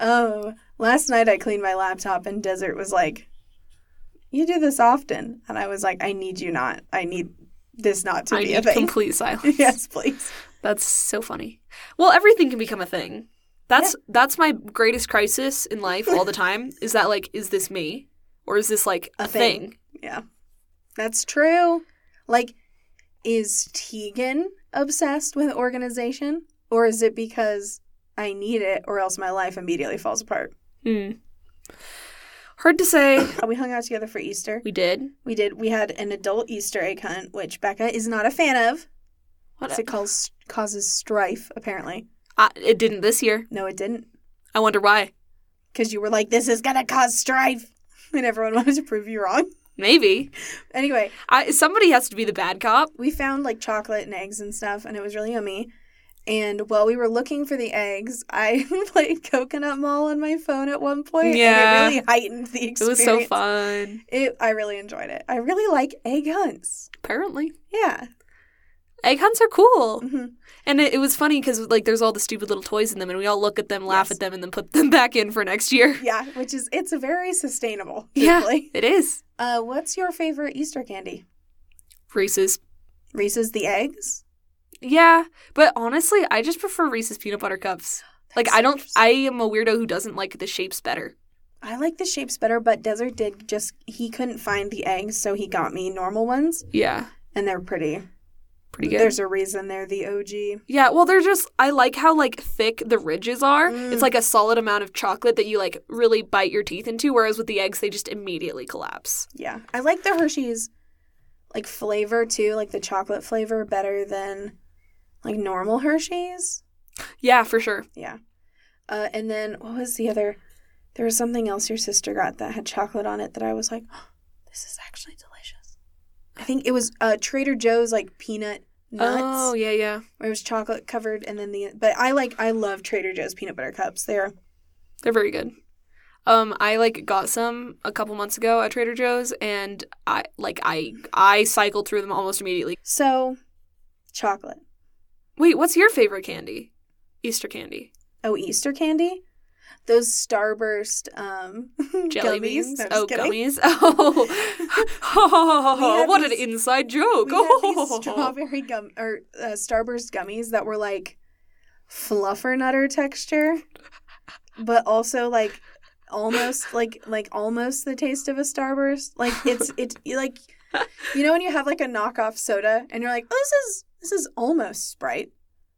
Um, last night I cleaned my laptop and Desert was like, "You do this often," and I was like, "I need you not. I need this not to I be a need thing." complete silence. yes, please. That's so funny. Well, everything can become a thing. That's that's my greatest crisis in life all the time. is that like, is this me, or is this like a, A thing? thing. Yeah, that's true. Like, is Tegan obsessed with organization, or is it because I need it, or else my life immediately falls apart? Hmm. Hard to say. We hung out together for Easter. We did. We did. We had an adult Easter egg hunt, which Becca is not a fan of. What? It causes causes strife. Apparently, I, it didn't this year. no, it didn't. I wonder why. Because you were like, "This is gonna cause strife," and everyone wanted to prove you wrong. Maybe. Anyway, I somebody has to be the bad cop. we found like chocolate and eggs and stuff, and it was really yummy. And while we were looking for the eggs, I played Coconut Mall on my phone at one point, Yeah. and it really heightened the experience. It was so fun. It, I really enjoyed it. I really like egg hunts. Apparently, Yeah. egg hunts are cool, hmm and it, it was funny because like there's all the stupid little toys in them, and we all look at them, laugh Yes. at them, and then put them back in for next year. Yeah, which is it's very sustainable. Yeah. It is Uh, what's your favorite Easter candy? Reese's. Reese's the eggs. Yeah, but honestly, I just prefer Reese's peanut butter cups. Like I don't. I am a weirdo who doesn't like the shapes better. I like the shapes better, but Desert did just he couldn't find the eggs, so he got me normal ones, Yeah, and they're pretty. pretty good. There's a reason they're the OG. Yeah, well, they're just. I like how like thick the ridges are. Mm. It's like a solid amount of chocolate that you like really bite your teeth into. Whereas with the eggs, they just immediately collapse. Yeah, I like the Hershey's like flavor too, like the chocolate flavor better than like normal Hershey's. Yeah, for sure. Yeah. Uh, and then what was the other? There was something else your sister got that had chocolate on it that I was like, oh, this is actually delicious. I think it was uh, Trader Joe's like peanut nuts, Oh yeah, yeah. where it was chocolate covered, and then the. But I like I love Trader Joe's peanut butter cups. They're They're very good. Um, I like got some a couple months ago at Trader Joe's, and I like I I cycled through them almost immediately. so chocolate. Wait, what's your favorite candy? Easter candy. Oh, Easter candy. Those Starburst um, Jelly gummies. beans? No, oh, kidding. gummies. Oh, what an inside joke. Oh. these strawberry gum or uh, Starburst gummies that were like fluffer nutter texture, but also like almost like like almost the taste of a Starburst. Like it's it's like you know when you have like a knockoff soda and you're like, oh, this is this is almost Sprite.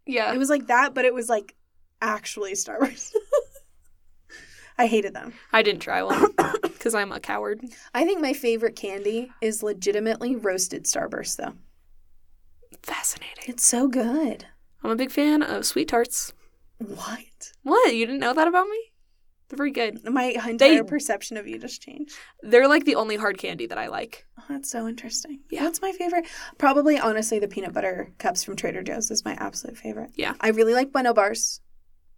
yeah. It was like that, but it was like actually Starburst. I hated them. I didn't try one because I'm a coward. I think my favorite candy is legitimately roasted Starburst though. Fascinating. It's so good. I'm a big fan of sweet tarts. What? What? You didn't know that about me? They're very good. My entire They- perception of you just changed. They're like the only hard candy that I like. Oh, that's so interesting. Yeah. What's my favorite? Probably, honestly, the peanut butter cups from Trader Joe's is my absolute favorite. Yeah. I really like Bueno Bars.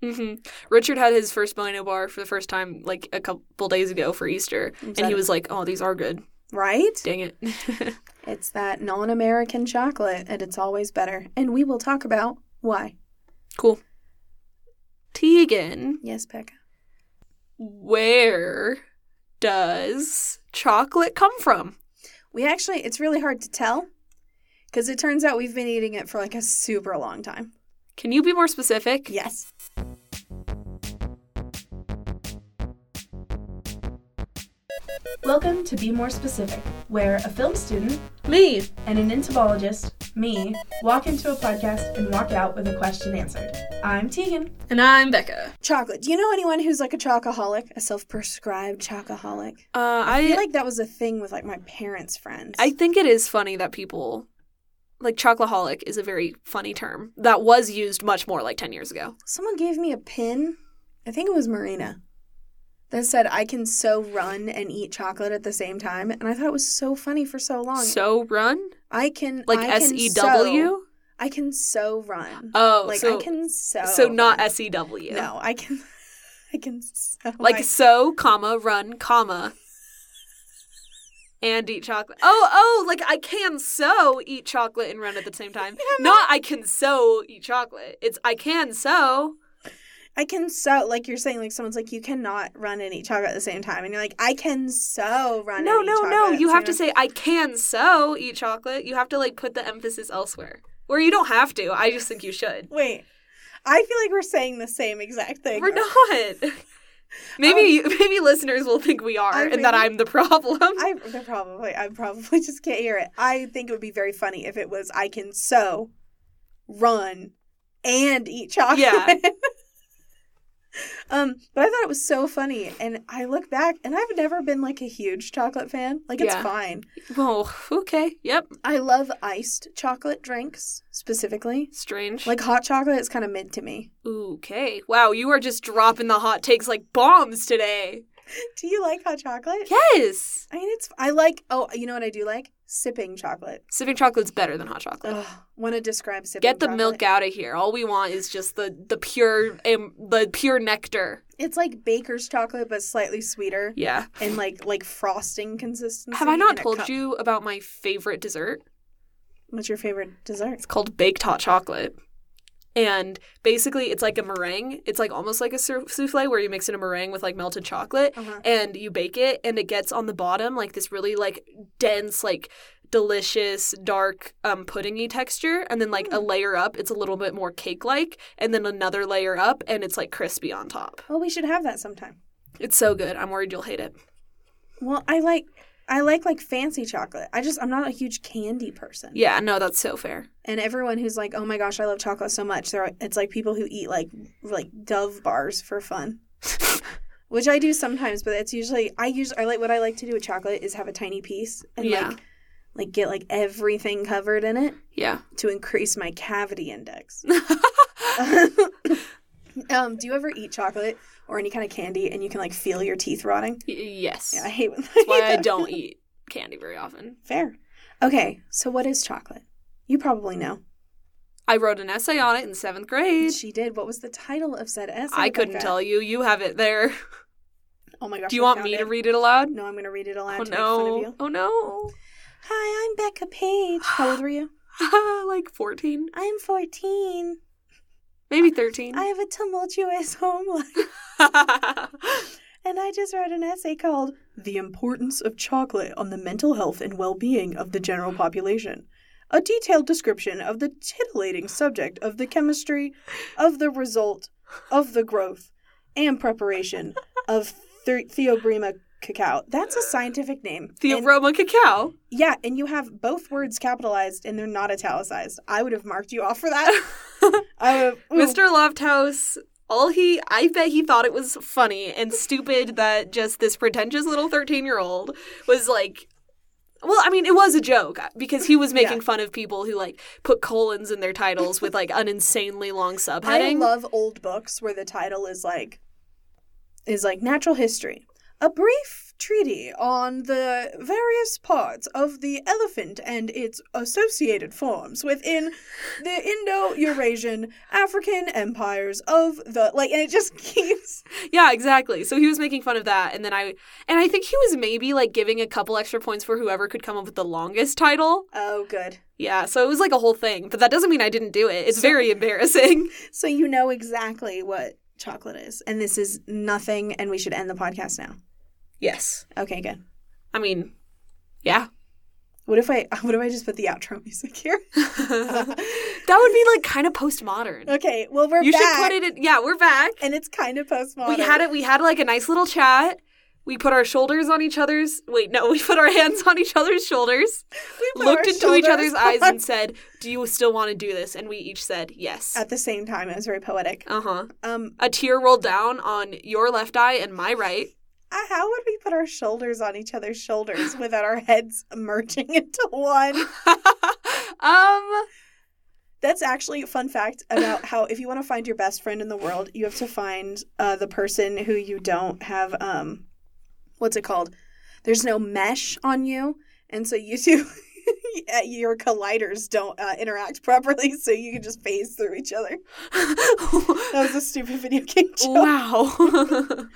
hmm Richard had his first Bueno bar for the first time like a couple days ago for Easter, and he was like, "Oh, these are good." Right? Dang it. It's that non American chocolate, and it's always better. And we will talk about why. cool. Tegan, Yes, Becca. Where does chocolate come from? We actually, it's really hard to tell because it turns out we've been eating it for like a super long time. Can you be more specific? Yes. Welcome to Be More Specific, where a film student Me. and an entomologist, me, walk into a podcast and walk out with a question answered. I'm Tegan. And I'm Becca. Chocolate. Do you know anyone who's like a chocoholic, a self-prescribed chocoholic? Uh, I I feel like that was a thing with like my parents' friends. I think it is funny that people like chocoholic is a very funny term that was used much more like 10 years ago. Someone gave me a pin. I think it was Marina. That said, I can so run and eat chocolate at the same time, and I thought it was so funny for so long. So run? I can Like S E W. I can S W? sew- I can so run. Oh, like so I can sew. so not S E W. No, I can. I can sew. Like I- so, comma, run, comma, and eat chocolate. Oh, oh, like I can so eat chocolate and run at the same time. Yeah, Not I can so eat chocolate. It's I can so. I can so like you're saying like someone's like you cannot run and eat chocolate at the same time and you're like I can so run No, and no, chocolate no. You have to same say I can so eat chocolate. You have to like put the emphasis elsewhere. Or you don't have to. I just think you should. Wait. I feel like we're saying the same exact thing. We're not. Maybe um, maybe listeners will think we are I and that I'm the problem. I they're probably I probably just can't hear it. I think it would be very funny if it was I can so run and eat chocolate. Yeah. um, but I thought it was so funny, and I look back, and I've never been like a huge chocolate fan. Like it's Yeah. fine. oh, okay. Yep. I love iced chocolate drinks specifically. Strange. Like hot chocolate is kind of mid to me. okay. Wow, you are just dropping the hot takes like bombs today. Do you like hot chocolate? Yes. I mean, it's. I like. Oh, you know what I do like? Sipping chocolate. Sipping chocolate's better than hot chocolate. Ugh, want to describe sipping? Get the chocolate? milk out of here. All we want is just the the pure um, the pure nectar. It's like baker's chocolate, but slightly sweeter Yeah. and like like frosting consistency. Have I not told you about my favorite dessert? What's your favorite dessert? It's called baked hot chocolate. And basically, it's like a meringue. It's like almost like a souffle where you mix in a meringue with like melted chocolate Uh-huh. and you bake it, and it gets on the bottom like this really like dense, like delicious, dark, um, puddingy texture. And then like a layer up, it's a little bit more cake like, and then another layer up, and it's like crispy on top. Well, we should have that sometime. It's so good. I'm worried you'll hate it. Well, I like I like like fancy chocolate. I just I'm not a huge candy person. Yeah, no, that's so fair. And everyone who's like, "Oh my gosh, I love chocolate so much." They're it's like people who eat like like Dove bars for fun. Which I do sometimes, but it's usually I use I like what I like to do with chocolate is have a tiny piece and Yeah. like like get like everything covered in it Yeah. to increase my cavity index. um, do you ever eat chocolate or any kind of candy and you can like feel your teeth rotting? Y- yes. Yeah, I hate when That's why I don't eat candy very often. Fair. Okay, so what is chocolate? You probably know. I wrote an essay on it in seventh grade. She did. What was the title of said essay? I couldn't tell you. You have it there. Oh my gosh. Do you I want me it. to read it aloud? No, I'm going to read it aloud Oh to make fun of no. you. Oh no. Hi, I'm Becca Page. How old were you? like 14, I am 14. Maybe 13. I have a tumultuous home life. And I just wrote an essay called The Importance of Chocolate on the Mental Health and Well Being of the General Population. A detailed description of the titillating subject of the chemistry, of the result, of the growth, and preparation of the- Theobroma cacao. That's a scientific name. Theobroma And- cacao. yeah, and you have both words capitalized and they're not italicized. I would have marked you off for that. Have, um, ooh. Mr. Lofthouse, all he, I bet he thought it was funny and stupid that just this pretentious little 13 year old was like, well, I mean, it was a joke uh, because he was making Yeah. fun of people who like put colons in their titles with like an insanely long subheading I love old books where the title is like is like natural history. A brief treatise on the various parts of the elephant and its associated forms within the Indo-Eurasian African empires of the like and it just keeps yeah, exactly. So he was making fun of that, and then I, and I think he was maybe like giving a couple extra points for whoever could come up with the longest title. Oh good. Yeah, so it was like a whole thing, but that doesn't mean I didn't do it. It's So- very embarrassing. So you know exactly what chocolate is. And this is nothing and we should end the podcast now. Yes. Okay, good. I mean, yeah. What if I what if I just put the outro music here? that would be like kind of postmodern. Okay, well we're You back. should put it in. Yeah, we're back. and it's kind of postmodern. We had it. We had like a nice little chat. We put our shoulders on each other's. Wait, no, we put our hands on each other's shoulders. Looked into each shoulders other's eyes and said, "Do you still want to do this?" And we each said yes. at the same time. It was very poetic. Uh huh. Um, A tear rolled down on your left eye and my right. Uh, how would we put our shoulders on each other's shoulders without our heads merging into one? um. That's actually a fun fact about how if you want to find your best friend in the world, you have to find uh, the person who you don't have. Um, what's it called? There's no mesh on you, and so you two. Your colliders don't uh, interact properly, so you can just phase through each other. That was a stupid video game joke. wow.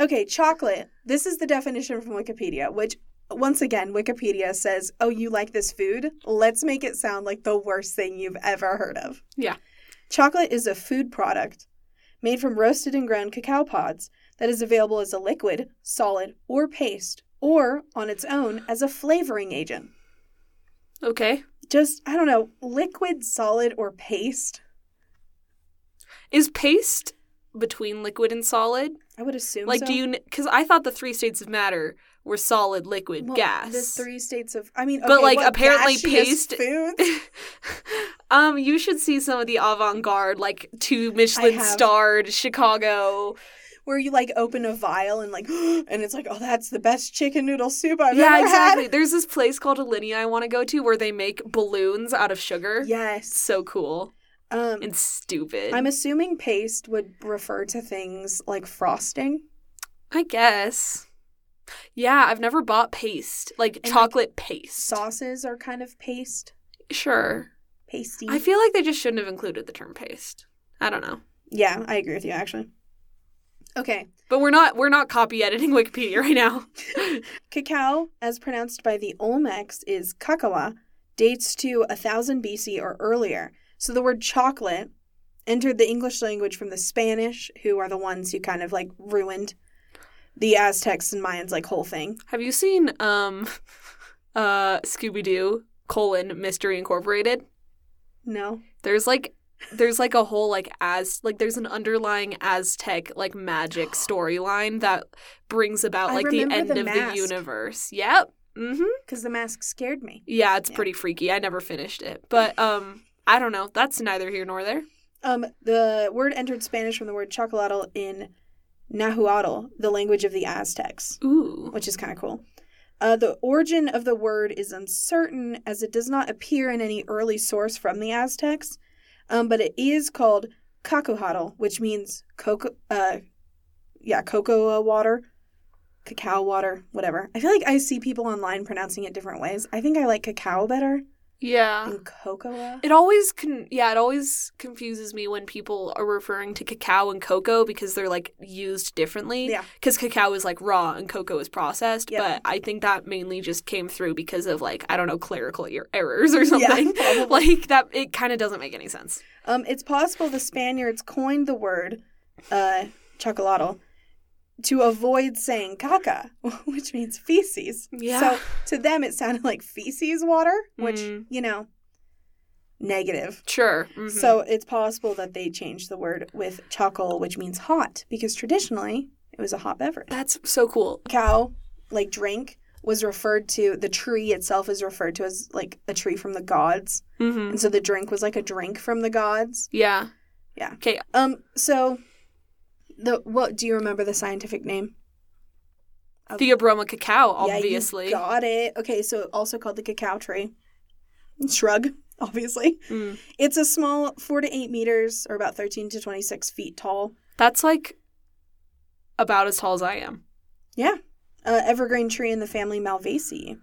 Okay, chocolate. This is the definition from Wikipedia, which once again, Wikipedia says, "Oh, you like this food? Let's make it sound like the worst thing you've ever heard of." Yeah. Chocolate is a food product made from roasted and ground cacao pods that is available as a liquid, solid, or paste, or on its own as a flavoring agent. Okay. Just, I don't know, liquid, solid, or paste? Is paste between liquid and solid? I would assume Like, so. do you? Because I thought the three states of matter were solid, liquid, Well, gas. The three states of, I mean, But, like, apparently paste- um, you should see some of the avant-garde, like two Michelin-starred Chicago. where you like open a vial and like, and it's like, oh, that's the best chicken noodle soup I've ever had. yeah, ever exactly. had. There's this place called Alinea I want to go to where they make balloons out of sugar. Yes. So cool Um, and stupid. I'm assuming paste would refer to things like frosting. I guess. Yeah, I've never bought paste, like And, like, chocolate paste. Sauces are kind of paste, Sure. pasty. I feel like they just shouldn't have included the term paste. I don't know. yeah, I agree with you actually. Okay, But we're not we're not copy editing Wikipedia right now. cacao, as pronounced by the Olmecs, is kakawa, dates to 1000 BC or earlier. So the word chocolate entered the English language from the Spanish, who are the ones who kind of like ruined the Aztecs and Mayans like whole thing. Have you seen um uh Scooby Doo colon Mystery Incorporated? No. There's like there's like a whole like as like there's an underlying Aztec like magic storyline that brings about like the end the of mask. the universe. Yep. Mm-hmm. Because the mask scared me. Yeah, it's Yeah. pretty freaky. I never finished it. But um I don't know. That's neither here nor there. Um, the word entered Spanish from the word chocolatl in Nahuatl, the language of the Aztecs, Ooh. which is kind of cool. Uh, the origin of the word is uncertain as it does not appear in any early source from the Aztecs, um, but it is called cacahuatl, which means cocoa, uh, yeah, cocoa water, cacao water, whatever. I feel like I see people online pronouncing it different ways. I think I like cacao better Yeah. than cocoa. It always con- yeah, it always confuses me when people are referring to cacao and cocoa because they're like used differently. Yeah. Because cacao is like raw and cocoa is processed. Yep. But I think that mainly just came through because of like I don't know clerical er- errors or something. probably. like that, it kind of doesn't make any sense. Um, it's possible the Spaniards coined the word uh, chocolatl to avoid saying caca, which means feces. Yeah. So to them, it sounded like feces water, which, Mm. you know, negative. Sure. Mhm. So it's possible that they changed the word with chocolate, which means hot, because traditionally it was a hot beverage. that's so cool. Cow, like drink, was referred to, the tree itself is referred to as like a tree from the gods. hmm And so the drink was like a drink from the gods. Yeah. Yeah. Okay. Um. So, the what do you remember the scientific name? Of- Theobroma cacao, Yeah, obviously. got it. Okay, so also called the cacao tree. Shrug, obviously. Mm. It's a small four to eight meters, or about thirteen to twenty six feet tall. That's like about as tall as I am. Yeah, uh, evergreen tree in the family Malvaceae,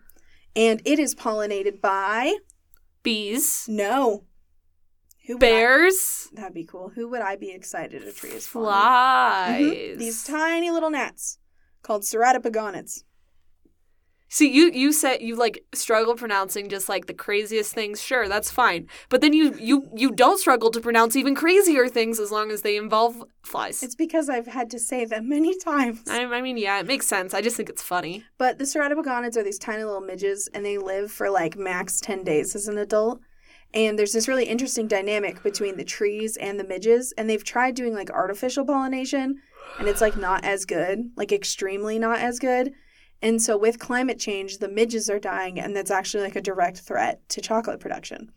and it is pollinated by Bees, no. Who would I- bears, that'd be cool. Who would I be excited a tree is pollinate? flies. Mhm. These tiny little gnats called ceratopogonids. See, you you said you like struggle pronouncing just like the craziest things. Sure, that's fine. But then you you you don't struggle to pronounce even crazier things as long as they involve flies. It's because I've had to say them many times. I, I mean, yeah, it makes sense. I just think it's funny. But the ceratopogonids are these tiny little midges, and they live for like max 10 days as an adult. And there's this really interesting dynamic between the trees and the midges, and they've tried doing like artificial pollination, and it's like not as good, like extremely not as good. And so with climate change, the midges are dying, and that's actually like a direct threat to chocolate production.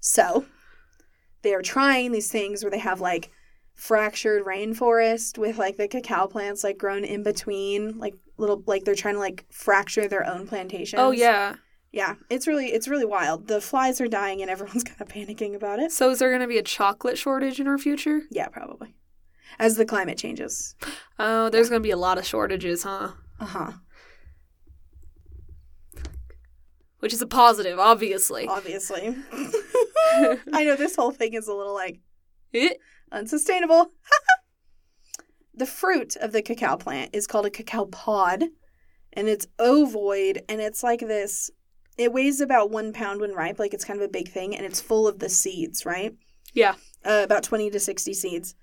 So they are trying these things where they have like fractured rainforest with like the cacao plants like grown in between like little like they're trying to like fracture their own plantations. Oh yeah. Yeah, it's really it's really wild. The flies are dying and everyone's kind of panicking about it. So is there going to be a chocolate shortage in our future? Yeah, probably. As the climate changes. Oh, there's going to be a lot of shortages, huh? Uh-huh. Which is a positive, obviously. Obviously. I know this whole thing is a little like Eh? unsustainable. the fruit of the cacao plant is called a cacao pod, and it's ovoid, and it's like this. It weighs about one pound when ripe, like it's kind of a big thing, and it's full of the seeds, right? Yeah. Uh, about 20 to 60 seeds.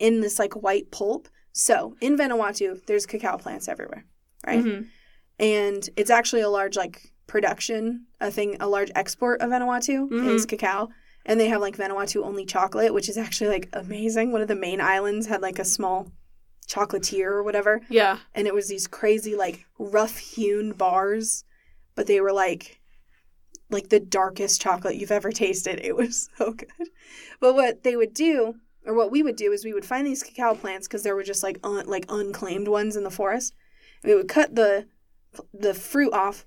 in this like white pulp. So in Vanuatu, there's cacao plants everywhere, right? Mhm. And it's actually a large like production, a thing, a large export of Vanuatu Mhm. is cacao. And they have like Vanuatu only chocolate, which is actually like amazing. One of the main islands had like a small chocolatier or whatever Yeah. and it was these crazy like rough hewn bars but they were like like the darkest chocolate you've ever tasted. It was so good. But what they would do or what we would do is we would find these cacao plants because there were just like un- like unclaimed ones in the forest. We would cut the the fruit off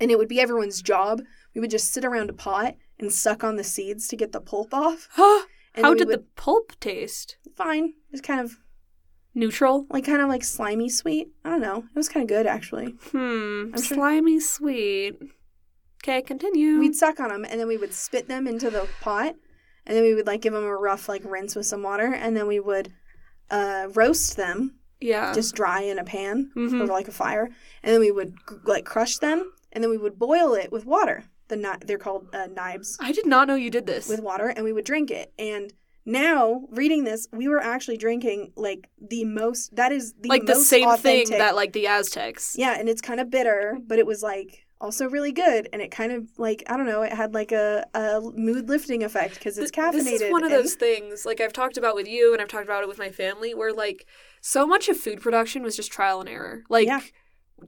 and it would be everyone's job. We would just sit around a pot and suck on the seeds to get the pulp off. And How did would, the pulp taste? fine. It was kind of Neutral? like kind of like slimy sweet. I don't know. It was kind of good actually. Hmm. I'm sure- Slimy sweet. Okay, continue. We'd suck on them and then we would spit them into the pot and then we would like give them a rough like rinse with some water and then we would uh, roast them yeah. just dry in a pan Mhm. over like a fire and then we would like crush them and then we would boil it with water. The ni- they're called uh, nibes I did not know you did this. with water and we would drink it and now reading this we were actually drinking like the most that is the like the same authentic. thing that like the Aztecs. Yeah, and it's kind of bitter, but it was like also really good, and it kind of like I don't know, it had like a, a mood lifting effect because it's caffeinated. This is one of those things, like I've talked about with you and I've talked about it with my family, where like so much of food production was just trial and error. Like Yeah.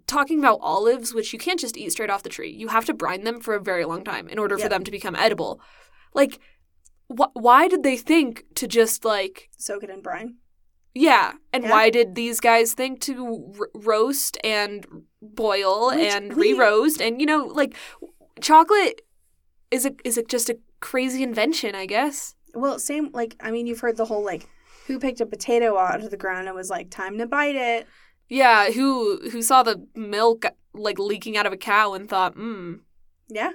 talking about olives, which you can't just eat straight off the tree. You have to brine them for a very long time in order for them to become edible. Like, wh- why did they think to just like soak it in brine. Yeah, and Yeah. why did these guys think to r- roast and boil Which and we- re-roast and you know like chocolate is a is a, just a crazy invention, I guess. Well, same like I mean, you've heard the whole like who picked a potato out of the ground and was like time to bite it. Yeah, who who saw the milk like leaking out of a cow and thought, hmm. Yeah,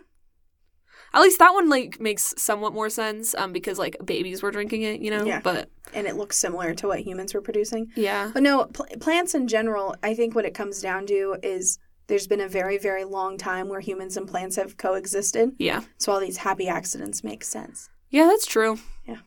At least that one like makes somewhat more sense, um, because like babies were drinking it, you know. Yeah. But and it looks similar to what humans were producing. yeah, But no, pl- plants in general, I think what it comes down to is there's been a very very long time where humans and plants have coexisted. yeah, So all these happy accidents make sense. yeah. That's true. Yeah.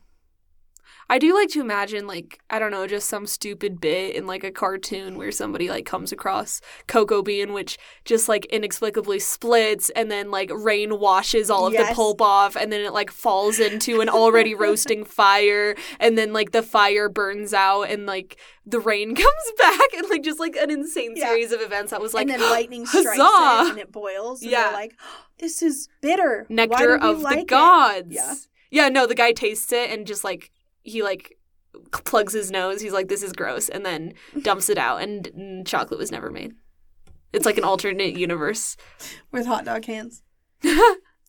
I do like to imagine like I don't know, just some stupid bit in like a cartoon where somebody like comes across cocoa bean, which just like inexplicably splits, and then like rain washes all of the pulp off, and then it like falls into an already roasting fire, and then like the fire burns out, and like the rain comes back, and like just like an insane Yeah. series of events that was like and then lightning strikes it and it boils. And Yeah. like, this is bitter. Nectar of the like it?" gods. Yeah. Yeah, no, the guy tastes it and just like he like plugs his nose. He's like, "This is gross," and then dumps it out. And chocolate was never made. It's like an alternate universe. With hot dog hands.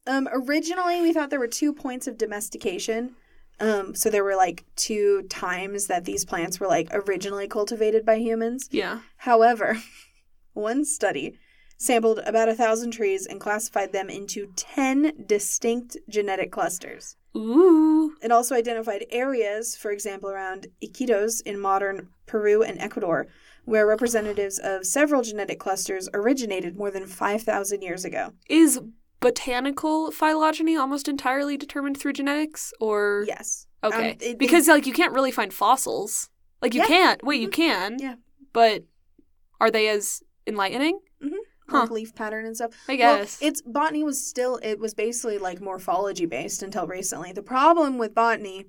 Um, originally, we thought there were two points of domestication. Um, so there were like two times that these plants were like originally cultivated by humans. yeah. However, one study sampled about a thousand trees and classified them into 10 distinct genetic clusters. Ooh. It also identified areas, for example, around Iquitos in modern Peru and Ecuador, where representatives of several genetic clusters originated more than 5,000 years ago. Is botanical phylogeny almost entirely determined through genetics, or Yes. okay? Um, it- because like you can't really find fossils. Like you Yeah. can't. Wait, you Mhm. can. Yeah. But are they as enlightening? Huh. Like leaf pattern and stuff. I Well, guess. it's botany was still it was basically like morphology based until recently. The problem with botany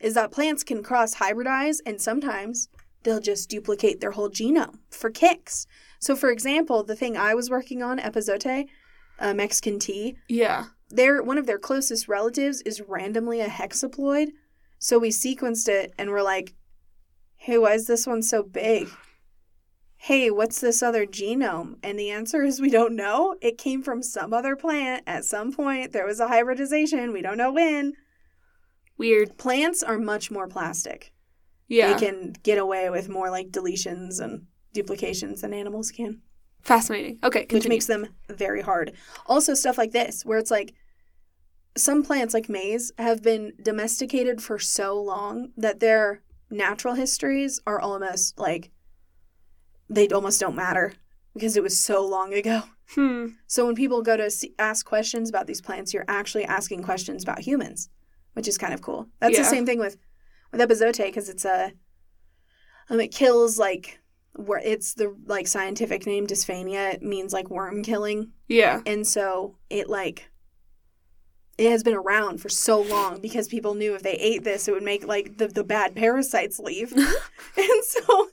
is that plants can cross hybridize and sometimes they'll just duplicate their whole genome for kicks. So for example, the thing I was working on, epazote, uh, Mexican tea, yeah. their one of their closest relatives is randomly a hexaploid. So we sequenced it and we're like, hey, why is this one so big? Hey, what's this other genome? And the answer is we don't know. It came from some other plant. At some point, there was a hybridization. We don't know when. Weird. Plants are much more plastic. Yeah. They can get away with more like deletions and duplications than animals can. Fascinating. Okay. which makes them very hard. Also, stuff like this, where it's like some plants, like maize, have been domesticated for so long that their natural histories are almost like they almost don't matter because it was so long ago. Hmm. So when people go to see, ask questions about these plants, you're actually asking questions about humans, which is kind of cool. That's Yeah. the same thing with with epazote because it's a um it kills like where it's the like scientific name dysphania it means like worm killing Yeah. and so it like it has been around for so long because people knew if they ate this it would make like the, the bad parasites leave and so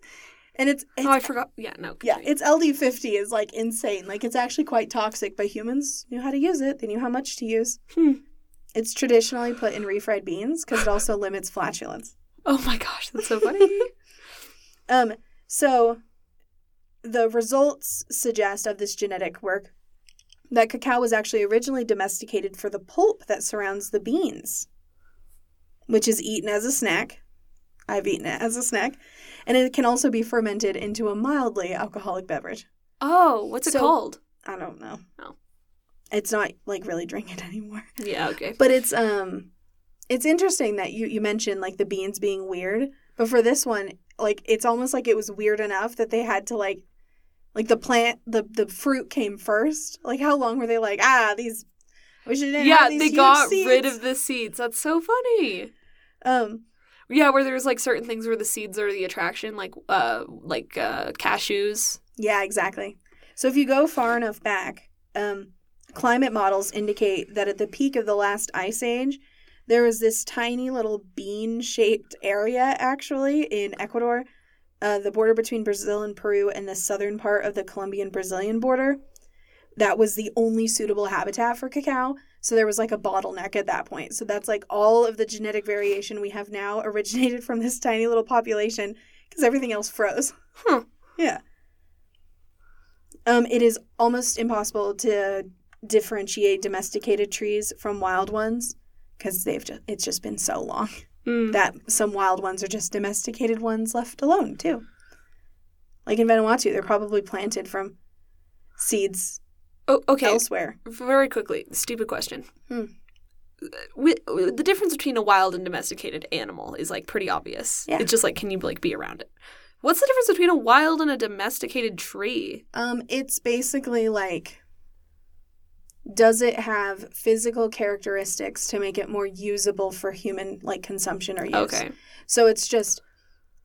and it's, it's oh, I forgot. Yeah, no. yeah its ld50 is like insane like it's actually quite toxic but humans knew how to use it they knew how much to use Hmm. it's traditionally put in refried beans because it also limits flatulence Oh my gosh, that's so funny. Um, so the results suggest of this genetic work that cacao was actually originally domesticated for the pulp that surrounds the beans, which is eaten as a snack. I've eaten it as a snack. And it can also be fermented into a mildly alcoholic beverage. oh, what's it So- called? I don't know. Oh. It's not like really drink it anymore. Yeah, okay. But it's um it's interesting that you you mentioned like the beans being weird, but for this one, like it's almost like it was weird enough that they had to like like the plant the the fruit came first. Like how long were they like, ah, these we should Yeah, they got rid of the seeds. That's so funny. um Yeah, where there's like certain things where the seeds are the attraction, like uh like uh cashews. yeah, exactly. So if you go far enough back, um climate models indicate that at the peak of the last ice age, there was this tiny little bean shaped area actually in Ecuador, uh, the border between Brazil and Peru, and the southern part of the Colombian Brazilian border. That was the only suitable habitat for cacao. So there was like a bottleneck at that point. So that's like all of the genetic variation we have now originated from this tiny little population because everything else froze. Huh. Yeah. Um, it is almost impossible to differentiate domesticated trees from wild ones because they've just it's just been so long Mm. that some wild ones are just domesticated ones left alone too. Like in Vanuatu, they're probably planted from seeds Oh, okay. elsewhere. Very quickly, stupid question. Hmm. The difference between a wild and domesticated animal is like pretty obvious. Yeah. It's just like, can you like be around it? What's the difference between a wild and a domesticated tree? Um, it's basically like does it have physical characteristics to make it more usable for human like consumption or use? Okay. So it's just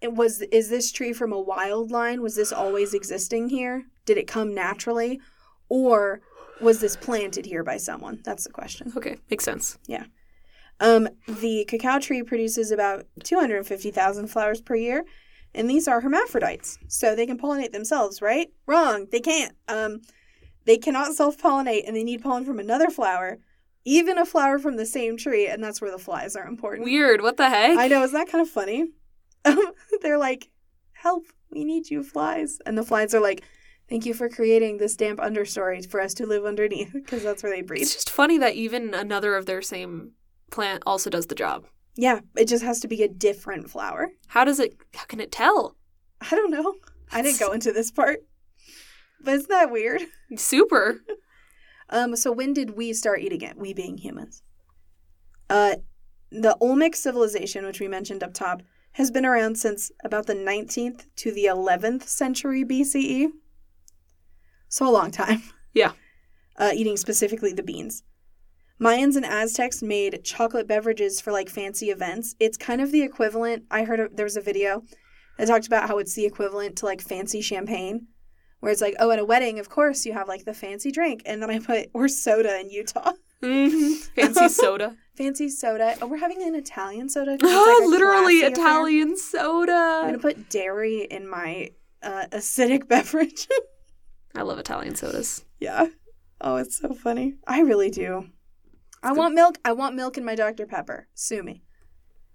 it was is this tree from a wild line? Was this always existing here? Did it come naturally? Or was this planted here by someone? That's the question. Okay. Makes sense. Yeah. Um, the cacao tree produces about 250,000 flowers per year, and these are hermaphrodites, so they can pollinate themselves, right? Wrong, they can't. Um, they cannot self pollinate, and they need pollen from another flower, even a flower from the same tree, and that's where the flies are important. Weird. What the heck? I know, isn't that kind of funny? Um, they're like, help, we need you, flies. And the flies are like, thank you for creating this damp understory for us to live underneath, because that's where they breathe. It's just funny that even another of their same plant also does the job. Yeah, it just has to be a different flower. How does it? How can it tell? I don't know. I didn't go into this part. But isn't that weird? Super. Um, so when did we start eating it? We being humans. Uh, the Olmec civilization, which we mentioned up top, has been around since about the 19th to the 11th century BCE. So a long time. Yeah. Uh, eating specifically the beans. Mayans and Aztecs made chocolate beverages for like fancy events. It's kind of the equivalent. I heard of, there was a video that talked about how it's the equivalent to like fancy champagne, where it's like, oh, at a wedding, of course, you have like the fancy drink. And then I put, or soda in Utah. hmm Fancy soda. Fancy soda. Oh, we're having an Italian soda. it's, like, Literally Italian affair. Italian I'm going to put dairy in my uh, acidic beverage. I love Italian sodas. yeah. Oh, it's so funny. I really do. I want milk. I want milk in my Dr. Pepper. Sue me.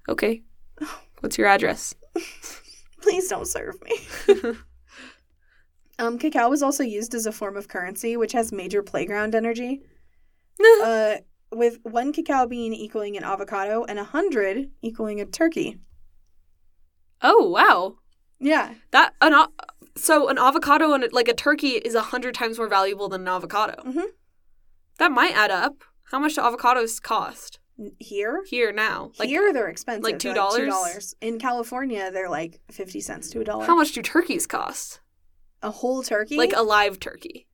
Okay. What's your address? Please don't serve me. Um, cacao was also used as a form of currency, which has major playground energy. uh, with one cacao bean equaling an avocado and a hundred equaling a turkey. oh wow. Yeah, That an so an avocado and like a turkey is a hundred times more valuable than an avocado. Mhm. That might add up. How much do avocados cost here, here now? Like here they're expensive. like They're $2? Two dollars in California. They're like fifty cents to a dollar. how much do turkeys cost? A whole turkey? Like a live turkey.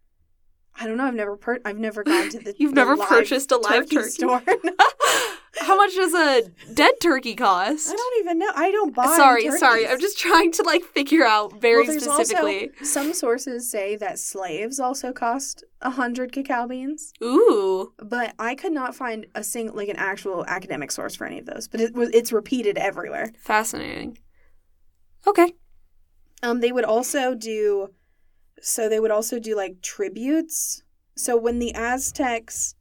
I don't know. I've never per- I've never gone to the. You've the never live purchased a live turkey? store. How much does a dead turkey cost? I don't even know. I don't buy. sorry, sorry. I'm just trying to like figure out very Well, specifically. Also, some sources say that slaves also cost a hundred cacao beans, Ooh. but I could not find a single like an actual academic source for any of those. But it was it's repeated everywhere. Fascinating. Okay. Um, they would also do, so they would also do like tributes. So when the Aztecs,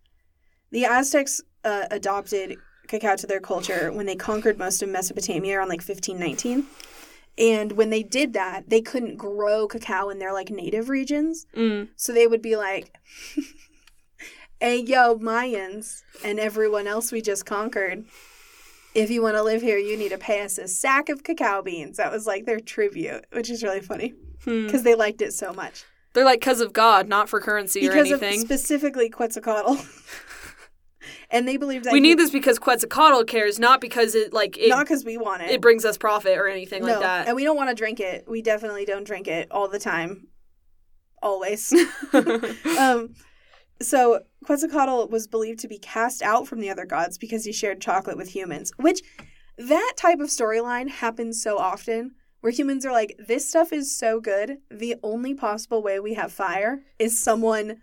the Aztecs uh, adopted cacao to their culture when they conquered most of Mesopotamia around like 1519. And when they did that, they couldn't grow cacao in their like native regions. Mm. So they would be like, hey, yo, Mayans and everyone else we just conquered. If you want to live here, you need to pay us a sack of cacao beans. That was like their tribute, which is really funny Hmm. because they liked it so much. They're like because of God, not for currency or Because of anything. specifically Quetzalcoatl. and they believed that we he- need this because Quetzalcoatl cares, not because it like it, not because we want it. it brings us profit or anything no, like that. and we don't want to drink it. We definitely don't drink it all the time, always. um, so Quetzalcoatl was believed to be cast out from the other gods because he shared chocolate with humans, which that type of storyline happens so often where humans are like, this stuff is so good. The only possible way we have fire is someone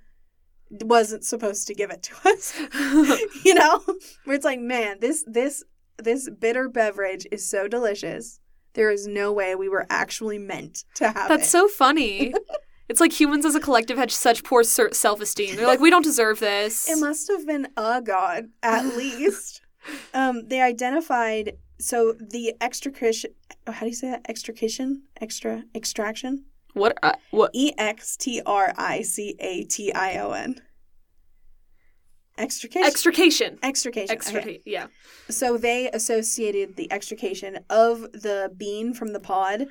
wasn't supposed to give it to us. you know? Where it's like, man, this this this bitter beverage is so delicious. There is no way we were actually meant to have it. That's it. so funny. it's like humans as a collective had such poor self esteem. They're like, we don't deserve this. It must have been a god, at least. um, they identified so the extrication. oh, How do you say that? Extrication, extra extraction. What? Uh, what? E x t r i c a t i o n. Extrication. Extrication. extrication. Extrication. okay. Yeah. So they associated the extrication of the bean from the pod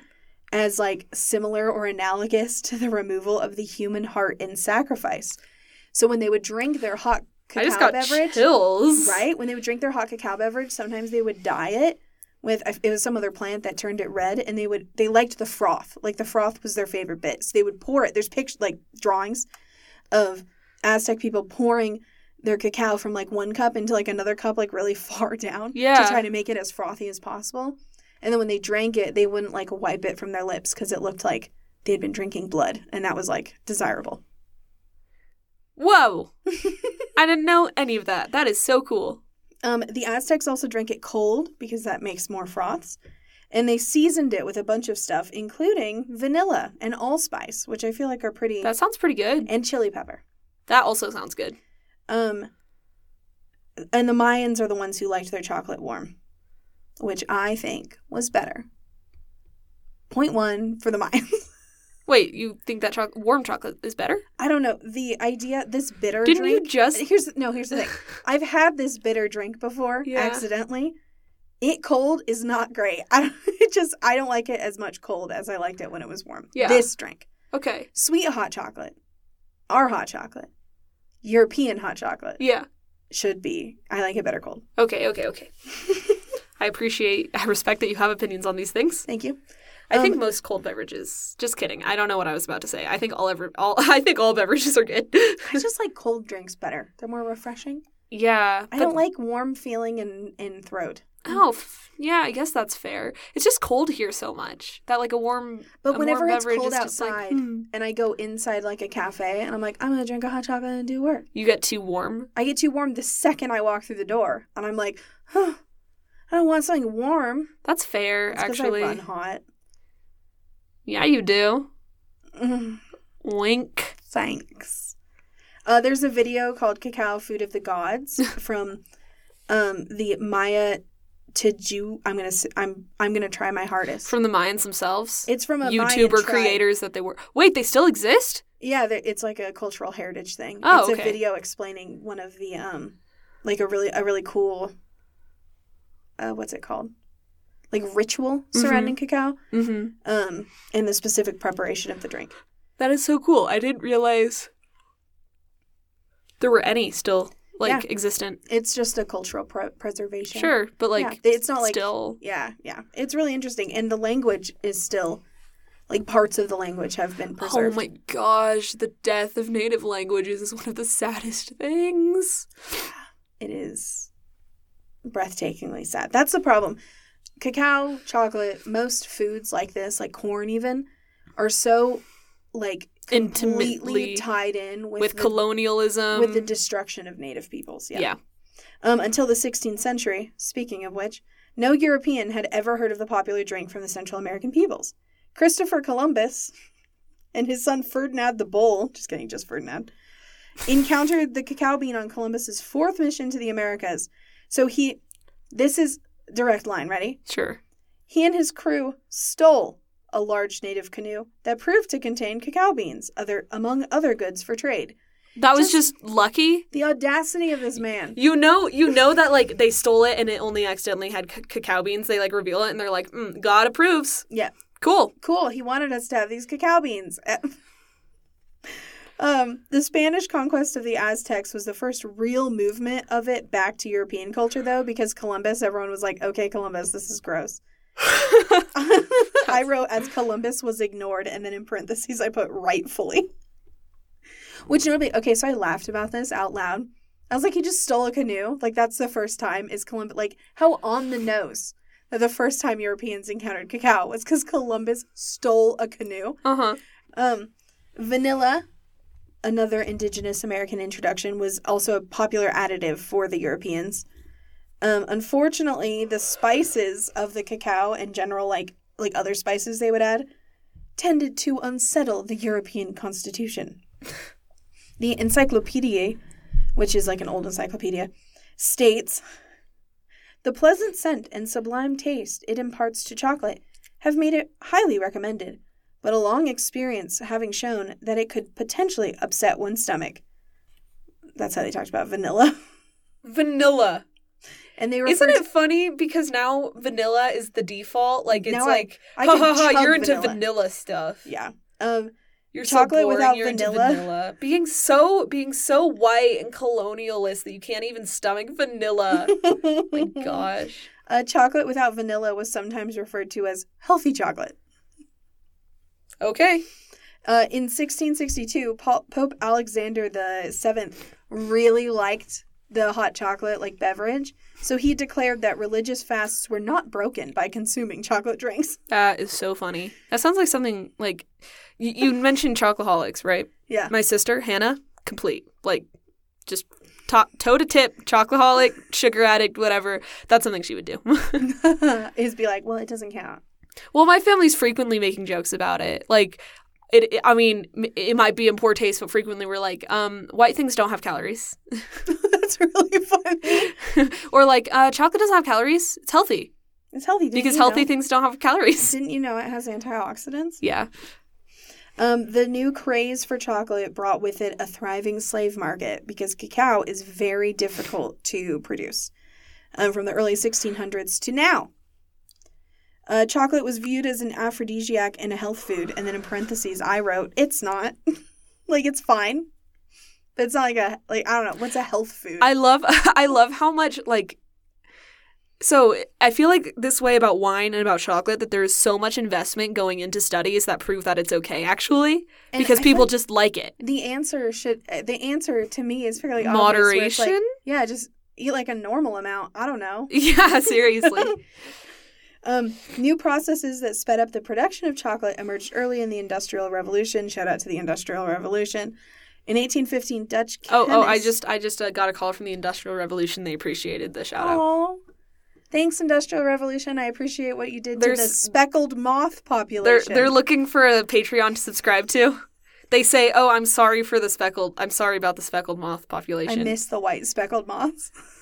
as like similar or analogous to the removal of the human heart in sacrifice. So when they would drink their hot cacao I just got beverage, chills. right? When they would drink their hot cacao beverage, sometimes they would dye it with it was some other plant that turned it red, and they would they liked the froth. Like the froth was their favorite bit, so they would pour it. There's pictures like drawings of Aztec people pouring their cacao from like one cup into like another cup, like really far down, Yeah. to try to make it as frothy as possible. And then when they drank it, they wouldn't like wipe it from their lips because it looked like they had been drinking blood, and that was like desirable. Whoa. I didn't know any of that. That is so cool. Um, the Aztecs also drank it cold because that makes more froths. And they seasoned it with a bunch of stuff, including vanilla and allspice, which I feel like are pretty, That sounds pretty good. and chili pepper. That also sounds good. Um, and the Mayans are the ones who liked their chocolate warm, which I think was better. Point one for the Mayans. Wait, you think that choc- warm chocolate is better? I don't know the idea. This bitter Didn't drink. you just? Here's no. Here's the thing. I've had this bitter drink before Yeah. accidentally. It cold is not great. I don't, it just I don't like it as much cold as I liked it when it was warm. Yeah. This drink, Okay. sweet hot chocolate, our hot chocolate, European hot chocolate Yeah. should be. I like it better cold. Okay. Okay. Okay. I appreciate. I respect that you have opinions on these things. Thank you. I think Um, most cold beverages. Just kidding. I don't know what I was about to say. I think all ever all. I think all beverages are good. I just like cold drinks better. They're more refreshing. yeah. I don't like warm feeling in in throat. Oh, f- yeah. I guess that's fair. It's just cold here so much that like a warm. But a whenever warm it's cold just like, outside hmm. and I go inside like a cafe and I'm like, I'm gonna drink a hot chocolate and do work. you get too warm. I get too warm the second I walk through the door, and I'm like, huh, I don't want something warm. That's fair. Actually. I run hot. Yeah, you do. Mm, Wink. thanks. Uh, there's a video called "Cacao Food of the Gods" from um, the Maya Tiju. I'm gonna I'm I'm gonna try my hardest. From the Mayans themselves. it's from a Mayan YouTuber tribe. creators that they were. Wait, they still exist? Yeah, it's like a cultural heritage thing. Oh, it's okay. a video explaining one of the um, like a really a really cool. Uh, what's it called? Like ritual surrounding cacao. Mm-hmm. um, and the specific preparation of the drink. That is so cool. I didn't realize there were any still like Yeah. existent. It's just a cultural pre- preservation. Sure, but like Yeah, it's not like- still. Yeah, yeah. It's really interesting, and the language is still like parts of the language have been preserved. Oh my gosh, the death of native languages is one of the saddest things. It is. breathtakingly sad. That's the problem. Cacao, chocolate, most foods like this, like corn even, are so like completely Intimately tied in with, with the, colonialism. with the destruction of native peoples. Yeah. yeah. Um, until the 16th century, speaking of which, no European had ever heard of the popular drink from the Central American peoples. Christopher Columbus and his son Ferdinand the Bull, just kidding, just Ferdinand, encountered the cacao bean on Columbus's fourth mission to the Americas. So he, this is direct line, ready? Sure. He and his crew stole a large native canoe that proved to contain cacao beans, other among other goods for trade. That was just lucky. The audacity of this man. You know, you know that like they stole it and it only accidentally had c- cacao beans. They like reveal it and they're like, mm, God approves. Yeah. Cool. cool. He wanted us to have these cacao beans. um, the Spanish conquest of the Aztecs was the first real movement of it back to European culture, though, because Columbus, everyone was like, okay, Columbus, this is gross. I wrote as Columbus was ignored, and then in parentheses, I put rightfully. Which normally, okay, so I laughed about this out loud. I was like, he just stole a canoe. Like, that's the first time is Columbus, like, how on the nose that the first time Europeans encountered cacao was because Columbus stole a canoe. Uh huh. Um, vanilla, another indigenous American introduction, was also a popular additive for the Europeans. Um, unfortunately, the spices of the cacao and general like like other spices they would add tended to unsettle the European constitution. The Encyclopedia, which is like an old encyclopedia, states the pleasant scent and sublime taste it imparts to chocolate have made it highly recommended, but a long experience having shown that it could potentially upset one's stomach. That's how they talked about vanilla. Vanilla. And they Isn't it funny because now vanilla is the default? Like it's Now like, I ha ha ha, you're into vanilla. vanilla stuff. Yeah. Um You're Chocolate so boring, without you're vanilla. vanilla. Being so being so white and colonialist that you can't even stomach vanilla. My gosh. uh, chocolate without vanilla was sometimes referred to as healthy chocolate. Okay. Uh, in 1662, Pope Alexander the Seventh really liked the hot chocolate like beverage, so he declared that religious fasts were not broken by consuming chocolate drinks. That is so funny. That sounds like something like you, you mentioned chocoholics, right? Yeah. My sister, Hannah, complete. Like just top, toe to tip, chocoholic, sugar addict, whatever. That's something she would do. Is be like, well, it doesn't count. Well, my family's frequently making jokes about it. Like it, it- I mean, it might be in poor taste, but frequently we're like, um, white things don't have calories. That's really funny. or like, uh, chocolate doesn't have calories. It's healthy. It's healthy didn't because healthy know? things don't have calories. Didn't you know it has antioxidants? Yeah. Um, the new craze for chocolate brought with it a thriving slave market because cacao is very difficult to produce. Um, from the early 1600s to now. Uh, chocolate was viewed as an aphrodisiac and a health food, and then in parentheses, I wrote, "It's not. like it's fine, but it's not like a like I don't know what's a health food." I love I love how much like so I feel like this way about wine and about chocolate that there is so much investment going into studies that prove that it's okay actually And because I people just like it. the answer should uh, the answer to me is fairly obvious. like, Moderation? yeah, just eat like a normal amount. I don't know. Yeah, seriously. Um, new processes that sped up the production of chocolate emerged early in the Industrial Revolution. Shout out to the Industrial Revolution. In 1815, Dutch oh, oh, I just I just uh, got a call from the Industrial Revolution. They appreciated the shout out. Thanks, Industrial Revolution. I appreciate what you did to the speckled moth population. They're they're looking for a Patreon to subscribe to. They say, "Oh, I'm sorry for the speckled. I'm sorry about the speckled moth population." I miss the white speckled moths.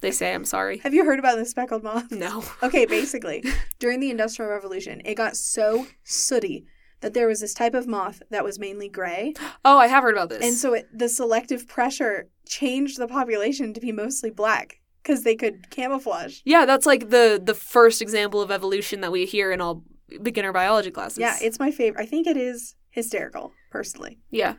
they say, "I'm sorry." Have you heard about the speckled moth? No. Okay, basically, during the Industrial Revolution, it got so sooty that there was this type of moth that was mainly gray. Oh, I have heard about this. And so it, the selective pressure changed the population to be mostly black because they could camouflage. Yeah, that's like the the first example of evolution that we hear in all beginner biology classes. Yeah, it's my favorite. I think it is hysterical, personally. yeah.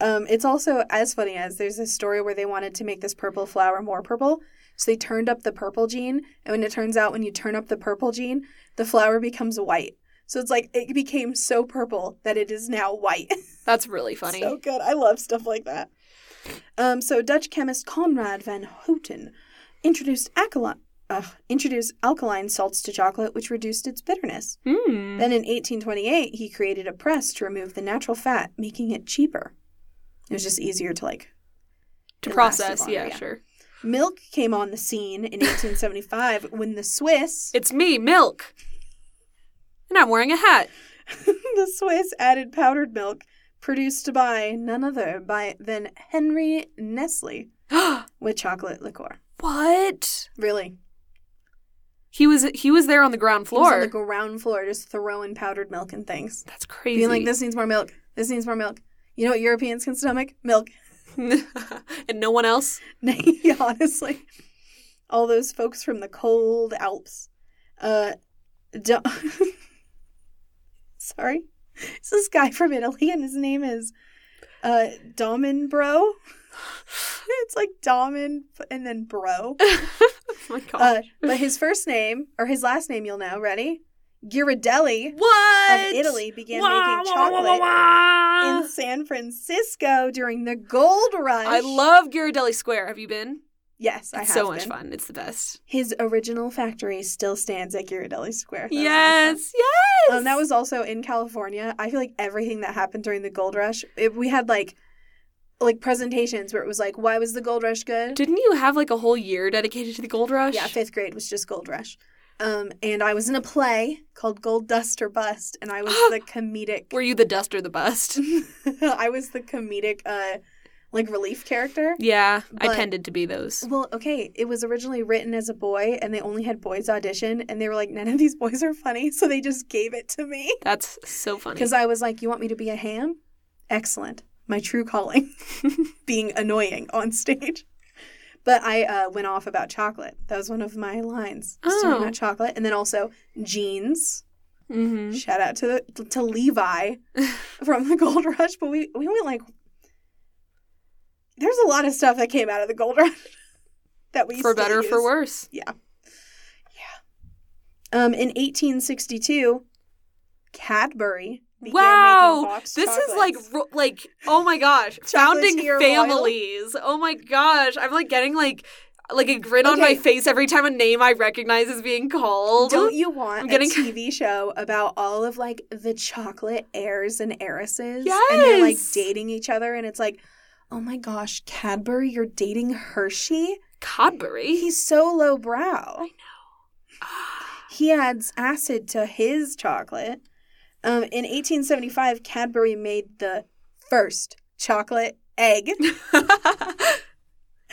Um, it's also as funny as there's a story where they wanted to make this purple flower more purple. So they turned up the purple gene, and when it turns out when you turn up the purple gene, the flower becomes white. So it's like it became so purple that it is now white. That's really funny. So good. I love stuff like that. Um, so Dutch chemist Conrad van Houten introduced alkaline, uh, introduced alkaline salts to chocolate, which reduced its bitterness. Hmm. Then in 1828, he created a press to remove the natural fat, making it cheaper. It was just easier to like. to process, yeah, yeah. sure. Milk came on the scene in 1875 when the Swiss, It's me, milk. And I'm wearing a hat. the Swiss added powdered milk produced by none other by than Henry Nestle with chocolate liqueur. what? Really, He was he was there on the ground He was floor. on the ground floor just throwing powdered milk and things, That's crazy. being like, "This needs more milk. This needs more milk." You know what Europeans can stomach? Milk. and no one else. yeah, honestly. All those folks from the cold Alps. Uh, do- Sorry. It's this guy from Italy, and his name is uh, Domin Bro. it's like Domin and then Bro. oh my god. Uh, but his first name, or his last name, you'll know. Ready? Ghirardelli what? of Italy began Wah, making wah, wah, wah, chocolate in San Francisco during the Gold Rush. I love Ghirardelli Square. Have you been? Yes, I have so much been. fun. It's the best. His original factory still stands at Ghirardelli Square. That Yes, yes. Um, that was also in California. I feel like everything that happened during the gold rush, it, we had like like presentations where it was like, why was the gold rush good? Didn't you have like a whole year dedicated to the gold rush? Yeah, fifth grade was just gold rush. Um, and I was in a play called Gold Dust or Bust, and I was the comedic. Were you the dust or the bust? I was the comedic, uh, like relief character. yeah, I tended to be those. Well, okay, it was originally written as a boy, and they only had boys audition, and they were like, none of these boys are funny, so they just gave it to me. That's so funny. Because I was like, you want me to be a ham? Excellent. My true calling, being annoying on stage. But I uh, went off about chocolate. That was one of my lines. was talking Oh. about chocolate, and then also jeans. hmm Shout out to the, to Levi from the Gold Rush. But we we went like, there's a lot of stuff that came out of the Gold Rush that we For better, for worse. Yeah. Yeah. Um, in 1862, Cadbury Wow, this is like ro- like oh my gosh, founding families. Oh my gosh, I'm like getting like like a grin on my face every time a name I recognize is being called. Don't you want I'm getting- a TV show about all of like the chocolate heirs and heiresses? Yeah. And they're like dating each other, and it's like, oh my gosh, Cadbury, you're dating Hershey? Cadbury. He's so lowbrow. I know. He adds acid to his chocolate. Um, in 1875, Cadbury made the first chocolate egg.